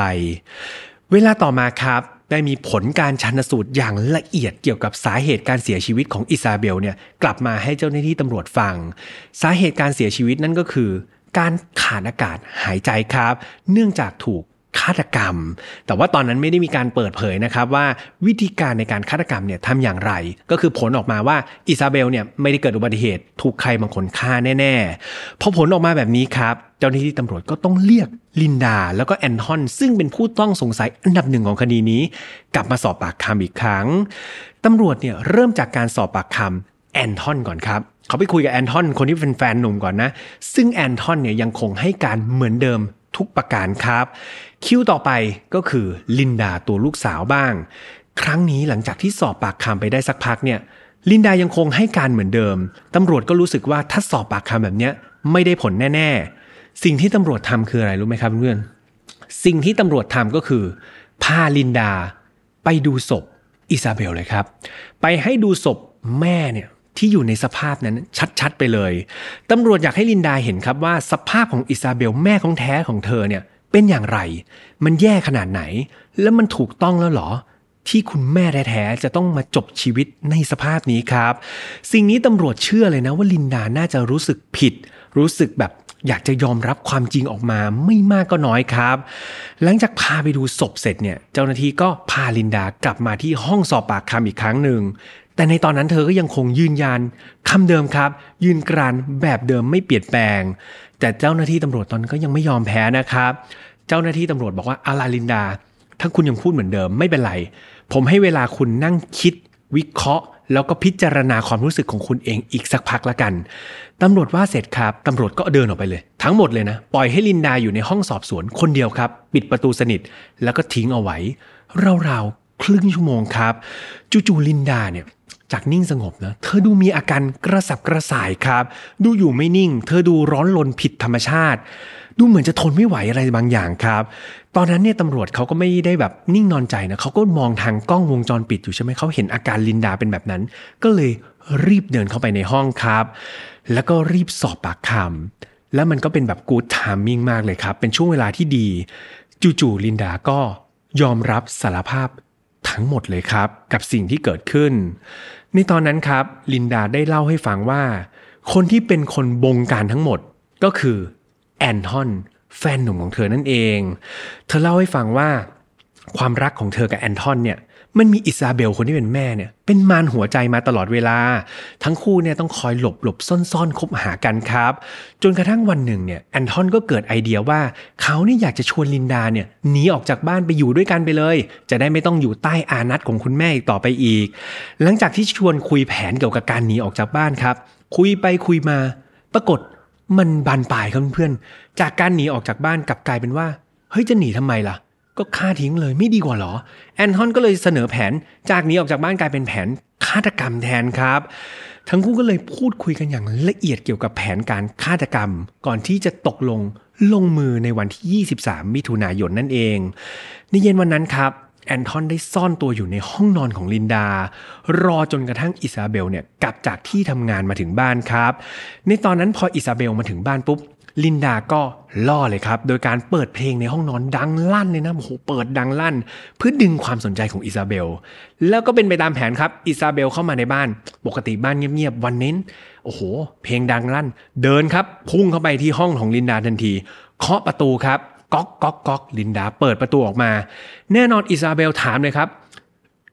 เวลาต่อมาครับได้มีผลการชันสูตรอย่างละเอียดเกี่ยวกับสาเหตุการเสียชีวิตของอิซาเบลเนี่ยกลับมาให้เจ้าหน้าที่ตำรวจฟัง สาเหตุการเสียชีวิตนั่นก็คือ การขาดอากาศหายใจครับ เนื่องจากถูก ฆาตกรรม แต่ว่าตอนนั้นไม่ได้มีการเปิดเผยนะครับว่าวิธีการในการฆาตกรรมเนี่ยทำอย่างไร ก็คือผลออกมาว่าอิซาเบลเนี่ยไม่ได้เกิดอุบัติเหตุถูกใครบางคนฆ่าแน่ๆพอผลออกมาแบบนี้ครับเจ้าหน้าที่ตำรวจก็ต้องเรียกลินดา แล้วก็แอนทอน ซึ่งเป็นผู้ต้องสงสัยอันดับหนึ่งของคดีนี้ กลับมาสอบปากคำอีกครั้งตำรวจเนี่ยเริ่มจากการสอบปากคำแอนทอนก่อนครับเขาไปคุยกับแอนทอนคนที่เป็นแฟนหนุ่มก่อนนะ ซึ่งแอนทอนเนี่ยยังคงให้การเหมือนเดิมทุกประการครับ คิวต่อไปก็คือลินดาตัวลูกสาวบ้าง ครั้งนี้หลังจากที่สอบปากคำไปได้สักพักเนี่ยลินดายังคงให้การเหมือนเดิม ตำรวจก็รู้สึกว่าถ้าสอบปากคำแบบเนี้ยไม่ได้ผลแน่ ๆ สิ่งที่ตำรวจทำคืออะไรรู้ไหมครับเพื่อน สิ่งที่ตำรวจทำก็คือพาลินดาไปดูศพอิซาเบลเลยครับ ไปให้ดูศพแม่เนี่ยที่อยู่ในสภาพนั้นชัดๆไปเลย ตำรวจอยากให้ลินดาเห็นครับว่าสภาพของอิซาเบลแม่ของแท้ของเธอเนี่ย เป็นอย่างไร มันแย่ขนาดไหน แล้วมันถูกต้องแล้วหรอ ที่คุณแม่แท้ๆจะต้องมาจบชีวิตในสภาพนี้ครับ สิ่งนี้ตำรวจเชื่อเลยนะว่าลินดาน่าจะรู้สึกผิด รู้สึกแบบอยากจะยอมรับความจริงออกมาไม่มากก็น้อยครับ หลังจากพาไปดูศพเสร็จเนี่ย เจ้าหน้าที่ก็พาลินดากลับมาที่ห้องสอบปากคำอีกครั้งหนึ่ง แต่ในตอนนั้นเธอก็ยังคงยืนยันคำเดิมครับ ยืนกรานแบบเดิมไม่เปลี่ยนแปลง แต่เจ้าหน้าที่ตำรวจตอนนั้นก็ยังไม่ยอมแพ้นะครับ เจ้าหน้าที่ตำรวจบอกว่าอาลาลินดา ถ้าคุณยังพูดเหมือนเดิมไม่เป็นไร ผมให้เวลาคุณนั่งคิดวิเคราะห์ แล้วก็พิจารณาความรู้สึกของคุณเองอีกสักพักละกันตำรวจว่าเสร็จครับตำรวจก็เดินออกไปเลย ทั้งหมดเลยนะ ปล่อยให้ลินดาอยู่ในห้องสอบสวนคนเดียวครับ ปิดประตูสนิทแล้วก็ทิ้งเอาไว้ราวๆครึ่งชั่วโมงครับ จู่ๆลินดาเนี่ย จากนิ่งสงบนะเธอดูมีอาการกระสับกระส่ายครับ ดูอยู่ไม่นิ่ง เธอดูร้อนรนผิดธรรมชาติ ดูเหมือนจะทนไม่ไหวอะไรบางอย่างครับ ตอนนั้นเนี่ยตำรวจเขาก็ไม่ได้แบบนิ่งนอนใจนะเขาก็มองทางกล้องวงจรปิดอยู่ใช่ไหมเขาเห็นอาการลินดาเป็นแบบนั้น ก็เลยรีบเดินเข้าไปในห้องครับ แล้วก็รีบสอบปากคำแล้วมันก็เป็นแบบกู๊ดไทมิ่งมากเลยครับ เป็นช่วงเวลาที่ดี จู่ๆลินดาก็ยอมรับสารภาพ ทั้งหมดเลยครับ กับสิ่งที่เกิดขึ้น ในตอนนั้นครับ ลินดาได้เล่าให้ฟังว่า คนที่เป็นคนบงการทั้งหมดก็คือแอนทอนแฟนหนุ่มของเธอนั่นเอง เธอเล่าให้ฟังว่า ความรักของเธอกับแอนทอนเนี่ย มันมีอิซาเบลคนที่เป็นแม่เนี่ยเป็นมารหัวใจมาตลอดเวลา ทั้งคู่เนี่ยต้องคอยหลบหลบซ่อนๆคบหากันครับ จนกระทั่งวันหนึ่งเนี่ยแอนทอนก็เกิดไอเดียว่าเขาเนี่ยอยากจะชวนลินดาเนี่ยหนีออกจากบ้านไปอยู่ด้วยกันไปเลย จะได้ไม่ต้องอยู่ใต้อานัตของคุณแม่อีกต่อไปอีก หลังจากที่ชวนคุยแผนเกี่ยวกับการหนีออกจากบ้านครับ คุยไปคุยมา ปรากฏมันบานปลายครับเพื่อนๆจากการหนีออกจากบ้านกลับกลายเป็นว่าเฮ้ยจะหนีทำไมล่ะ ก็ฆ่าทิ้งเลยไม่ดีกว่าหรอ แอนทอนก็เลยเสนอแผนจากนี้ออกจากบ้านกลายเป็นแผนฆาตกรรมแทนครับ ทั้งคู่ก็เลยพูดคุยกันอย่างละเอียดเกี่ยวกับแผนการฆาตกรรม ก่อนที่จะตกลงลงมือในวันที่ 23 มิถุนายนนั่นเอง ในเย็นวันนั้นครับแอนทอนได้ซ่อนตัวอยู่ในห้องนอนของลินดา รอจนกระทั่งอิซาเบลเนี่ยกลับจากที่ทำงานมาถึงบ้านครับ ในตอนนั้นพออิซาเบลมาถึงบ้านปุ๊บ ลินดาก็ล่อเลยครับ โดยการเปิดเพลงในห้องนอนดังลั่นเลยนะโอ้โหเปิดดังลั่น เพื่อดึงความสนใจของอิซาเบล แล้วก็เป็นไปตามแผนครับอิซาเบลเข้ามาในบ้าน ปกติบ้านเงียบๆวันนี้โอ้โห เพลงดังลั่น เดินครับ พุ่งเข้าไปที่ห้องของลินดาทันทีเคาะประตูครับก๊อกก๊อกก๊อกลินดาเปิดประตูออกมา แน่นอนอิซาเบลถามเลยครับ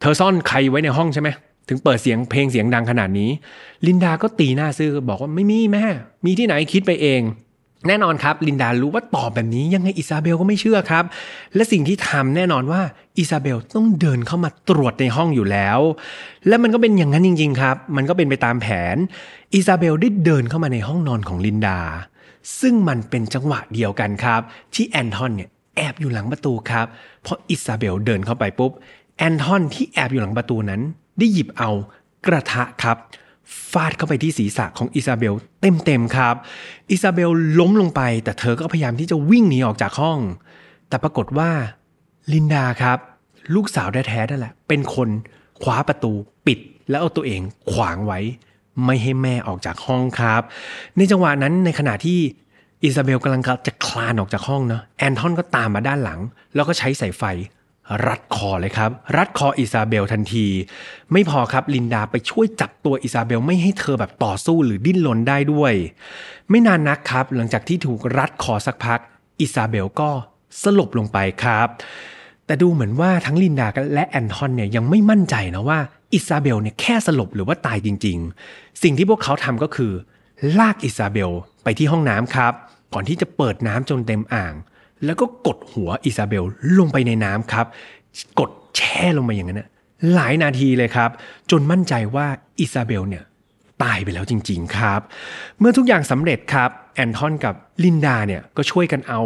เธอซ่อนใครไว้ในห้องใช่ไหมถึงเปิดเสียงเพลงเสียงดังขนาดนี้ ลินดาก็ตีหน้าซื่อบอกว่าไม่มีแม่ มีที่ไหนคิดไปเอง แน่นอนครับ ลินดารู้ว่าตอบแบบนี้ยังไงอิซาเบลก็ไม่เชื่อครับ และสิ่งที่ทำแน่นอนว่าอิซาเบลต้องเดินเข้ามาตรวจในห้องอยู่แล้ว และมันก็เป็นอย่างนั้นจริง ๆ ครับ มันก็เป็นไปตามแผนอิซาเบลได้เดินเข้ามาในห้องนอนของลินดา ซึ่งมันเป็นจังหวะเดียวกันครับ ที่แอนทอนเนี่ยแอบอยู่หลังประตูครับพออิซาเบลเดินเข้าไปปุ๊บแอนทอนที่แอบอยู่หลังประตูนั้น ได้หยิบเอากระทะครับ ฟาดเข้าไปที่ศีรษะของอิซาเบลเต็มๆครับ อิซาเบลล้มลงไป แต่เธอก็พยายามที่จะวิ่งหนีออกจากห้อง แต่ปรากฏว่าลินดาครับ ลูกสาวแท้ๆนั่นแหละ เป็นคนคว้าประตูปิด แล้วเอาตัวเองขวางไว้ ไม่ให้แม่ออกจากห้องครับ ในจังหวะนั้นในขณะที่อิซาเบลกำลังจะคลานออกจากห้องเนาะแอนทอนก็ตามมาด้านหลัง แล้วก็ใช้สายไฟ รัดคอเลยครับ รัดคออิซาเบลทันที ไม่พอครับลินดาไปช่วยจับตัวอิซาเบลไม่ให้เธอแบบต่อสู้หรือดิ้นรนได้ด้วย ไม่นานนักครับ หลังจากที่ถูกรัดคอสักพัก อิซาเบลก็สลบลงไปครับ แต่ดูเหมือนว่าทั้งลินดาและแอนทอนเนี่ยยังไม่มั่นใจนะว่าอิซาเบลเนี่ยแค่สลบหรือว่าตายจริง ๆ สิ่งที่พวกเขาทำก็คือ ลากอิซาเบลไปที่ห้องน้ำครับ ก่อนที่จะเปิดน้ำจนเต็มอ่าง แล้วก็กดหัวอิซาเบลลงไปในน้ำครับ กดแช่ลงไปอย่างนั้นนะหลายนาทีเลยครับ จนมั่นใจว่าอิซาเบลเนี่ยตายไปแล้วจริง ๆ ครับ เมื่อทุกอย่างสำเร็จครับ แอนทอนกับลินดาเนี่ยก็ช่วยกันเอา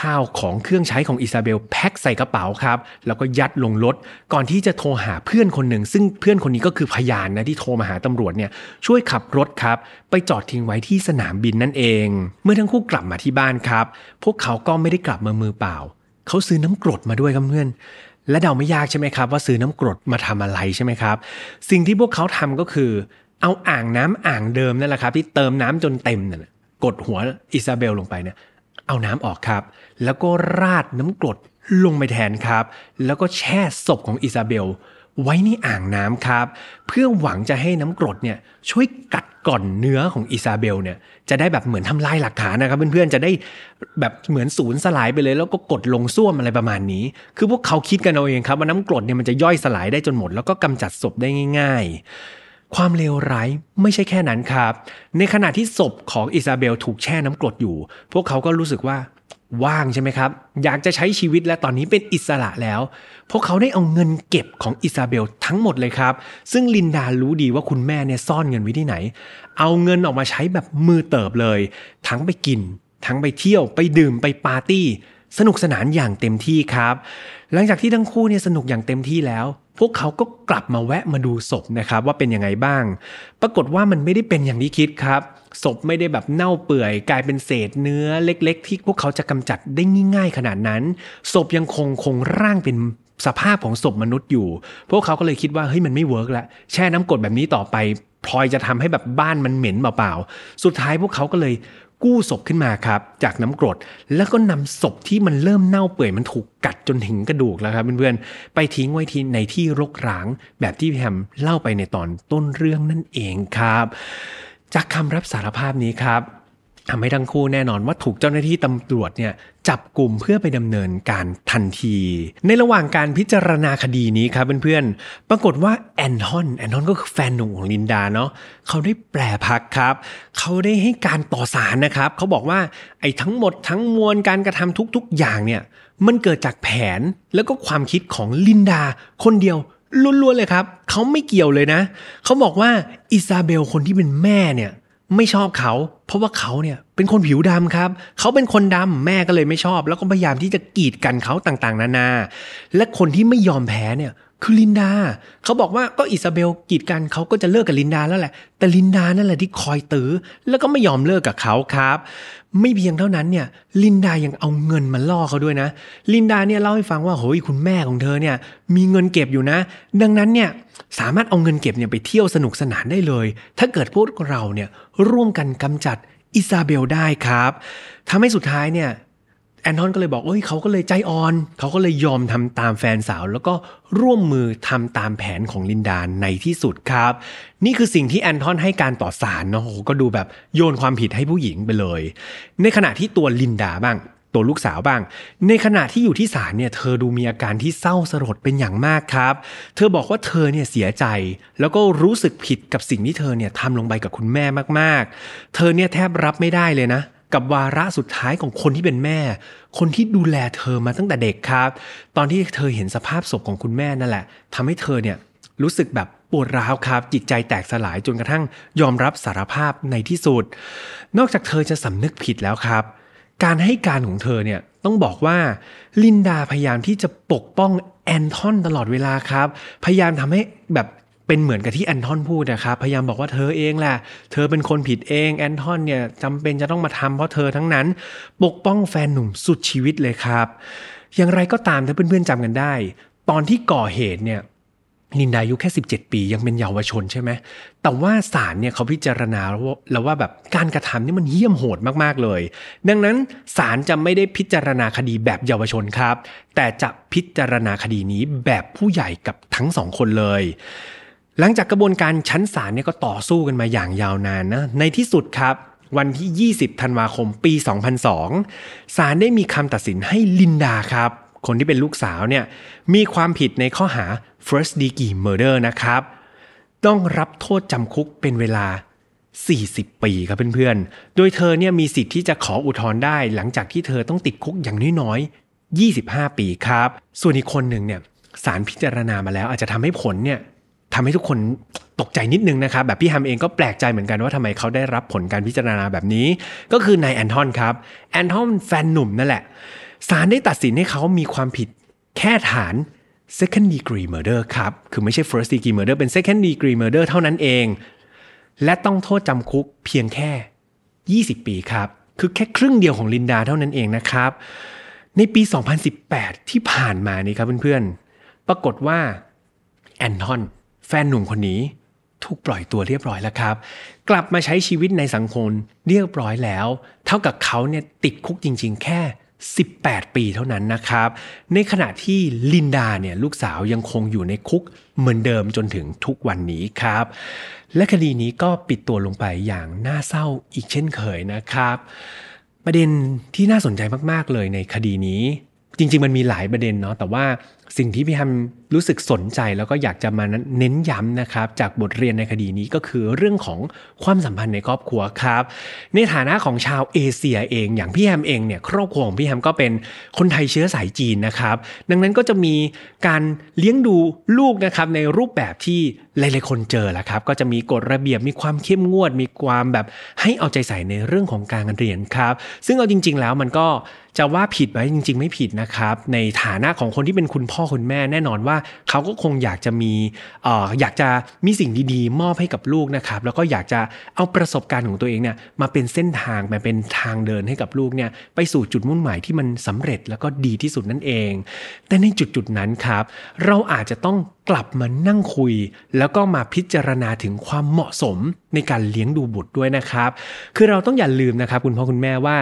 ข้าวของเครื่องใช้ของอิซาเบลแพ็คใส่กระเป๋าครับ แล้วก็ยัดลงรถก่อนที่จะโทรหาเพื่อนคนหนึ่ง ซึ่งเพื่อนคนนี้ก็คือพยานนะที่โทรมาหาตำรวจเนี่ยช่วยขับรถครับ ไปจอดทิ้งไว้ที่สนามบินนั่นเอง เมื่อทั้งคู่กลับมาที่บ้านครับ พวกเขาก็ไม่ได้กลับมามือเปล่า เขาซื้อน้ำกรดมาด้วยครับเพื่อนและเดาไม่ยากใช่ไหมครับ ว่าซื้อน้ำกรดมาทำอะไรใช่ไหมครับ สิ่งที่พวกเขาทำก็คือ เอาอ่างน้ำอ่างเดิมนั่นแหละครับ ที่เติมน้ำจนเต็มนั่นกดหัวอิซาเบลลงไปเนี่ยเอาน้ำออกครับ แล้วก็ราดน้ำกรดลงไปแทนครับ แล้วก็แช่ศพของอิซาเบล ไว้ในอ่างน้ำครับ เพื่อหวังจะให้น้ำกรดเนี่ยช่วยกัดก่อนเนื้อของอิซาเบลเนี่ยจะได้แบบเหมือนทำลายหลักฐานนะครับเพื่อนๆจะได้แบบเหมือนสูญสลายไปเลย แล้วก็กดลงส้วมอะไรประมาณนี้ คือพวกเขาคิดกันเอาเองครับว่าน้ำกรดเนี่ยมันจะย่อยสลายได้จนหมด แล้วก็กำจัดศพได้ง่าย ๆความเลวร้ายไม่ใช่แค่นั้นครับ ในขณะที่ศพของอิซาเบลถูกแช่น้ำกรดอยู่ พวกเขาก็รู้สึกว่า ว่างใช่ไหมครับ อยากจะใช้ชีวิตและตอนนี้เป็นอิสระแล้ว พวกเขาได้เอาเงินเก็บของอิซาเบลทั้งหมดเลยครับ ซึ่งลินดารู้ดีว่าคุณแม่เนี่ยซ่อนเงินไว้ที่ไหน เอาเงินออกมาใช้แบบมือเติบเลย ทั้งไปกิน ทั้งไปเที่ยวไปดื่มไปปาร์ตี้ สนุกสนานอย่างเต็มที่ครับ หลังจากที่ทั้งคู่เนี่ยสนุกอย่างเต็มที่แล้ว พวกเขาก็กลับมาแวะมาดูศพนะครับว่าเป็นยังไงบ้าง ปรากฏว่ามันไม่ได้เป็นอย่างที่คิดครับ ศพไม่ได้แบบเน่าเปื่อย กลายเป็นเศษเนื้อเล็ก ๆ ที่พวกเขาจะกำจัดได้ง่าย ๆ ขนาดนั้น ศพยังคงคงร่างเป็นสภาพของศพมนุษย์อยู่ พวกเขาก็เลยคิดว่าเฮ้ยมันไม่เวิร์กแล้วแช่น้ำกรดแบบนี้ต่อไปพลอยจะทำให้แบบบ้านมันเหม็นเปล่าๆ สุดท้ายพวกเขาก็เลย กู้ศพขึ้นมาครับจากน้ำกรด แล้วก็นำศพที่มันเริ่มเน่าเปื่อยมันถูกกัดจนถึงกระดูกแล้วครับเพื่อนๆไปทิ้งไว้ที่ในที่รกร้างแบบที่พี่แฮมเล่าไปในตอนต้นเรื่องนั่นเองครับ จากคำรับสารภาพนี้ครับทำให้ทั้งคู่แน่นอนว่าถูกเจ้าหน้าที่ตำรวจเนี่ย จับกลุ่มเพื่อไปดำเนินการทันที ในระหว่างการพิจารณาคดีนี้ครับเพื่อนๆ ปรากฏว่าแอนทอนแอนทอนก็คือแฟนหนุ่มของลินดาเนาะเขาได้แปลพักครับ เขาได้ให้การต่อสารนะครับ เขาบอกว่าไอ้ทั้งหมดทั้งมวลการกระทำทุกๆ อย่างเนี่ยมันเกิดจากแผนแล้วก็ความคิดของลินดาคนเดียวล้วนๆเลยครับ เขาไม่เกี่ยวเลยนะ เขาบอกว่าอิซาเบลคนที่เป็นแม่เนี่ย ไม่ชอบเขา เพราะว่าเขาเนี่ยเป็นคนผิวดำครับ เขาเป็นคนดำแม่ก็เลยไม่ชอบ แล้วก็พยายามที่จะกีดกันเขาต่างๆ นานา และคนที่ไม่ยอมแพ้เนี่ย คือลินดาเขาบอกว่าก็อิซาเบลกีดกันเขาก็จะเลิกกับลินดาแล้วแหละ แต่ลินดานั่นแหละที่คอยตื้อแล้วก็ไม่ยอมเลิกกับเขาครับ ไม่เพียงเท่านั้นเนี่ยลินดายังเอาเงินมาล่อเขาด้วยนะ ลินดาเนี่ยเล่าให้ฟังว่าเฮ้ยคุณแม่ของเธอเนี่ยมีเงินเก็บอยู่นะ ดังนั้นเนี่ยสามารถเอาเงินเก็บเนี่ยไปเที่ยวสนุกสนานได้เลย ถ้าเกิดพวกเราเนี่ยร่วมกันกำจัดอิซาเบลได้ครับทำให้สุดท้ายเนี่ย แอนทอนก็เลยบอกเอ้ยเขาก็เลยใจอ่อน เขาก็เลยยอมทำตามแฟนสาว แล้วก็ร่วมมือทำตามแผนของลินดาในที่สุดครับ นี่คือสิ่งที่แอนทอนให้การต่อสารเนาะก็ดูแบบโยนความผิดให้ผู้หญิงไปเลย ในขณะที่ตัวลินดาบ้าง ตัวลูกสาวบ้าง ในขณะที่อยู่ที่ศาลเนี่ยเธอดูมีอาการที่เศร้าสลดเป็นอย่างมากครับ เธอบอกว่าเธอเนี่ยเสียใจ แล้วก็รู้สึกผิดกับสิ่งที่เธอเนี่ยทำลงไปกับคุณแม่มากๆ เธอเนี่ยแทบรับไม่ได้เลยนะ กับวาระสุดท้ายของคนที่เป็นแม่ คนที่ดูแลเธอมาตั้งแต่เด็กครับ ตอนที่เธอเห็นสภาพศพของคุณแม่นั่นแหละทำให้เธอเนี่ยรู้สึกแบบปวดร้าวครับ จิตใจแตกสลายจนกระทั่งยอมรับสารภาพในที่สุด นอกจากเธอจะสำนึกผิดแล้วครับ การให้การของเธอเนี่ยต้องบอกว่าลินดาพยายามที่จะปกป้องแอนทอนตลอดเวลาครับ พยายามทำให้แบบ เป็นเหมือนกับที่แอนทอนพูดนะครับ พยายามบอกว่าเธอเองแหละ เธอเป็นคนผิดเองแอนทอนเนี่ยจำเป็นจะต้องมาทำเพราะเธอทั้งนั้น ปกป้องแฟนหนุ่มสุดชีวิตเลยครับ อย่างไรก็ตามถ้าเพื่อนๆจำกันได้ ตอนที่ก่อเหตุเนี่ยลินดาอายุแค่ 17 ปียังเป็นเยาวชนใช่ไหม แต่ว่าศาลเนี่ยเขาพิจารณาแล้วว่าแบบการกระทำนี่มันเหี้ยมโหดมากๆเลย ดังนั้นศาลจะไม่ได้พิจารณาคดีแบบเยาวชนครับ แต่จะพิจารณาคดีนี้แบบผู้ใหญ่กับทั้งสองคนเลย หลังจากกระบวนการชั้นศาลเนี่ยก็ต่อสู้กันมาอย่างยาวนานนะในที่สุดครับวันที่ 20 ธันวาคม ปี 2002 ศาลได้มีคำตัดสินให้ลินดาครับ คนที่เป็นลูกสาวเนี่ยมีความผิดในข้อหา first degree murder นะครับ ต้องรับโทษจำคุกเป็นเวลา 40 ปีครับเพื่อนๆ โดยเธอเนี่ยมีสิทธิ์ที่จะขออุทธรณ์ได้ หลังจากที่เธอต้องติดคุกอย่างน้อยๆ 25 ปีครับ ส่วนอีกคนหนึ่งเนี่ยศาลพิจารณามาแล้วอาจจะทำให้ผลเนี่ย ทำให้ทุกคนตกใจนิดนึงนะครับแบบพี่ฮัมเองก็แปลกใจเหมือนกันว่าทำไมเขาได้รับผลการพิจารณาแบบนี้ ก็คือนายแอนทอนครับแอนทอนแฟนหนุ่มนั่นแหละศาลได้ตัดสินให้เขามีความผิดแค่ฐาน second degree murder ครับ คือไม่ใช่ first degree murder เป็น second degree murder เท่านั้นเอง และต้องโทษจำคุกเพียงแค่ 20 ปีครับ คือแค่ครึ่งเดียวของลินดาเท่านั้นเองนะครับ ในปี 2018 ที่ผ่านมานี่ครับเพื่อนๆ ปรากฏว่าแอนทอน แฟนหนุ่มคนนี้ถูกปล่อยตัวเรียบร้อยแล้วครับ กลับมาใช้ชีวิตในสังคมเรียบร้อยแล้ว เท่ากับเขาเนี่ยติดคุกจริง ๆ แค่ 18 ปีเท่านั้นนะครับ ในขณะที่ลินดาเนี่ยลูกสาวยังคงอยู่ในคุกเหมือนเดิมจนถึงทุกวันนี้ครับ และคดีนี้ก็ปิดตัวลงไปอย่างน่าเศร้าอีกเช่นเคยนะครับ ประเด็นที่น่าสนใจมากๆเลยในคดีนี้ จริง ๆ มันมีหลายประเด็นเนาะแต่ว่า สิ่งที่พี่แฮมรู้สึกสนใจแล้วก็อยากจะมาเน้นย้ำนะครับ จากบทเรียนในคดีนี้ก็คือเรื่องของความสัมพันธ์ในครอบครัวครับ ในฐานะของชาวเอเชียเองอย่างพี่แฮมเองเนี่ยครอบครัวของพี่แฮมก็เป็นคนไทยเชื้อสายจีนนะครับ ดังนั้นก็จะมีการเลี้ยงดูลูกนะครับในรูปแบบที่ หลายๆคนเจอแหละครับ ก็จะมีกฎระเบียบมีความเข้มงวด มีความแบบให้เอาใจใส่ในเรื่องของการเรียนครับ ซึ่งเอาจริง ๆ แล้วมันก็จะว่าผิดไหมจริง ๆ ไม่ผิดนะครับ ในฐานะของคนที่เป็นคุณพ่อคุณแม่แน่นอนว่าเขาก็คงอยากจะมีอออยากจะมีสิ่งดีๆ มอบให้กับลูกนะครับ แล้วก็อยากจะเอาประสบการณ์ของตัวเองเนี่ยมาเป็นเส้นทางมาเป็นทางเดินให้กับลูกเนี่ยไปสู่จุดมุ่งหมายที่มันสำเร็จแล้วก็ดีที่สุดนั่นเอง แต่ในจุดๆนั้นครับ เราอาจจะต้องกลับมานั่งคุยแล้วแล้วก็มาพิจารณาถึงความเหมาะสมในการเลี้ยงดูบุตรด้วยนะครับ คือเราต้องอย่าลืมนะครับ คุณพ่อคุณแม่ว่า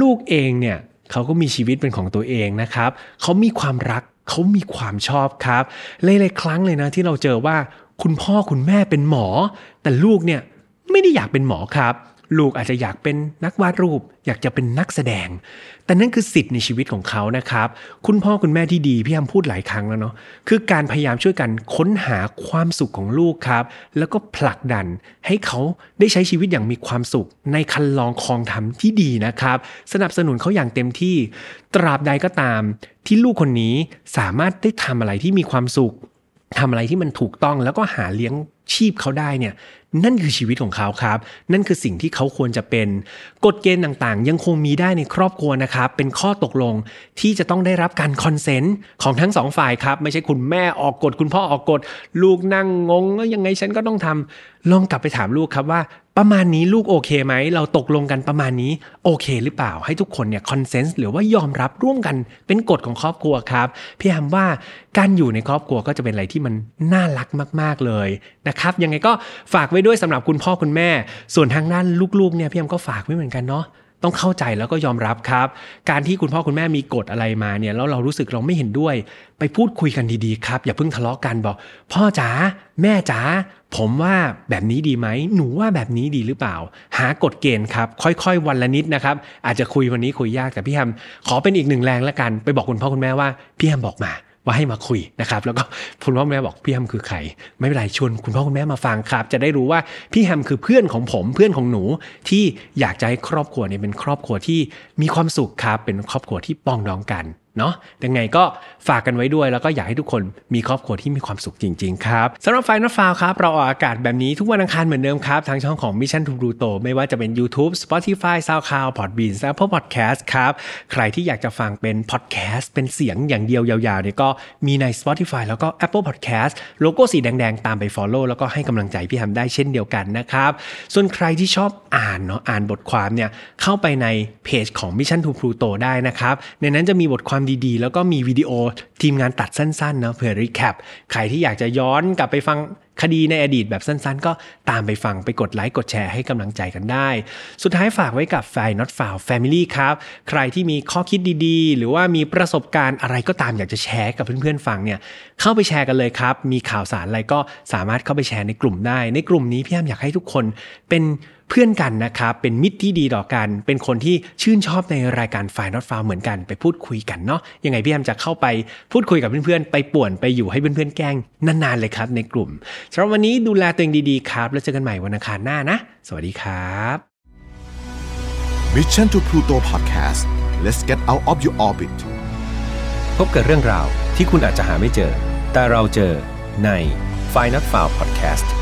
ลูกเองเนี่ยเขาก็มีชีวิตเป็นของตัวเองนะครับ เขามีความรักเขามีความชอบครับหลายๆครั้งเลยนะที่เราเจอว่าคุณพ่อคุณแม่เป็นหมอ แต่ลูกเนี่ยไม่ได้อยากเป็นหมอครับ ลูกอาจจะอยากเป็นนักวาดรูป อยากจะเป็นนักแสดง แต่นั่นคือสิทธิ์ในชีวิตของเขานะครับ คุณพ่อคุณแม่ที่ดีพี่ฮัมพูดหลายครั้งแล้วเนาะคือการพยายามช่วยกันค้นหาความสุขของลูกครับ แล้วก็ผลักดันให้เขาได้ใช้ชีวิตอย่างมีความสุข ในครรลองคลองธรรมที่ดีนะครับ สนับสนุนเขาอย่างเต็มที่ ตราบใดก็ตาม ที่ลูกคนนี้สามารถได้ทำอะไรที่มีความสุขทำอะไรที่มันถูกต้องแล้วก็หาเลี้ยง ชีพเขาได้เนี่ยนั่นคือชีวิตของเขาครับ นั่นคือสิ่งที่เขาควรจะเป็น กฎเกณฑ์ต่างๆ ยังคงมีได้ในครอบครัวนะครับ เป็นข้อตกลงที่จะต้องได้รับการ consent ของทั้งสองฝ่ายครับ ไม่ใช่คุณแม่ออกกฎคุณพ่อออกกฎลูกนั่งงงแล้วยังไงฉันก็ต้องทำลองกลับไปถามลูกครับว่า ประมาณนี้ลูกโอเคไหม เราตกลงกันประมาณนี้โอเคหรือเปล่าให้ทุกคนเนี่ยคอนเซนส์หรือว่ายอมรับร่วมกันเป็นกฎของครอบครัวครับ พี่แฮมว่าการอยู่ในครอบครัวก็จะเป็นอะไรที่มันน่ารักมาก ๆเลยนะครับยังไงก็ฝากไว้ด้วยสำหรับคุณพ่อคุณแม่ ส่วนทางด้านลูกๆเนี่ยพี่แฮมก็ฝากไว้เหมือนกันเนาะต้องเข้าใจแล้วก็ยอมรับครับ การที่คุณพ่อคุณแม่มีกฎอะไรมาเนี่ยแล้วเรารู้สึกเราไม่เห็นด้วย ไปพูดคุยกันดีๆครับ อย่าเพิ่งทะเลาะกันบอก พ่อจ๋าแม่จ๋า ผมว่าแบบนี้ดีไหม หนูว่าแบบนี้ดีหรือเปล่า หากฎเกณฑ์ครับ ค่อยๆ วันละนิดนะครับ อาจจะคุยวันนี้คุยยากแต่พี่แฮมขอเป็นอีกหนึ่งแรงละกัน ไปบอกคุณพ่อคุณแม่ว่าพี่แฮมบอกมาว่าให้มาคุยนะครับแล้วก็คุณพ่อคุณแม่บอกพี่แฮมคือใคร ไม่เป็นไรชวนคุณพ่อคุณแม่มาฟังครับ จะได้รู้ว่าพี่แฮมคือเพื่อนของผมเพื่อนของหนูที่อยากจะให้ครอบครัวเนี่ยเป็นครอบครัวที่มีความสุขครับเป็นครอบครัวที่ปองดองกัน เนาะยังไงก็ฝากกันไว้ด้วย แล้วก็อยากให้ทุกคนมีครอบครัวที่มีความสุขจริง ๆ ครับสำหรับไฟนอลฟาวครับ เราออกอากาศแบบนี้ทุกวันอังคารเหมือนเดิมครับ ทางช่องของ Mission to Pluto ไม่ว่าจะเป็น YouTube Spotify SoundCloud Podbean Apple Podcast ครับ ใครที่อยากจะฟังเป็น podcast เป็นเสียงอย่างเดียวยาวๆเนี่ยก็มีใน Spotify แล้วก็ Apple Podcast โลโก้สีแดงๆ ตามไป Follow แล้วก็ให้กำลังใจพี่แฮมได้เช่นเดียวกันนะครับส่วนใครที่ชอบอ่านเนาะอ่านบทความเนี่ยเข้าไปในเพจของ Mission to Pluto ได้นะครับในนั้นจะมีบทความดีๆ แล้วก็มีวิดีโอทีมงานตัดสั้นๆนะเพื่อ recap ใครที่อยากจะย้อนกลับไปฟังคดีในอดีตแบบสั้นๆ ก็ตามไปฟังไปกดไลค์กดแชร์ให้กำลังใจกันได้ สุดท้ายฝากไว้กับไฟ not f o u l family ครับ ใครที่มีข้อคิดดีๆ หรือว่ามีประสบการณ์อะไรก็ตามอยากจะแชร์กับเพื่อนๆฟังเนี่ยเข้าไปแชร์กันเลยครับ มีข่าวสารอะไรก็สามารถเข้าไปแชร์ในกลุ่มได้ ในกลุ่มนี้พี่แอมอยากให้ทุกคนเป็นเพื่อนกันนะครับเป็นมิตรที่ดีต่อกัน เป็นคนที่ชื่นชอบในรายการฝ่ายนอตฟาวเหมือนกันไปพูดคุยกันเนาะยังไงพี่แอมจะเข้าไปพูดคุยกับเพื่อนๆไปป่วนไปอยู่ให้เพื่อนๆแกล้งนานๆเลยครับในกลุ่มสำหรับวันนี้ดูแลตัวเองดีๆครับ แล้วเจอกันใหม่วันอังคารหน้านะ สวัสดีครับ Mission to Pluto Podcast let's get out of your orbit พบกับเรื่องราวที่คุณอาจจะหาไม่เจอ แต่เราเจอใน f i n a l f i l e Podcast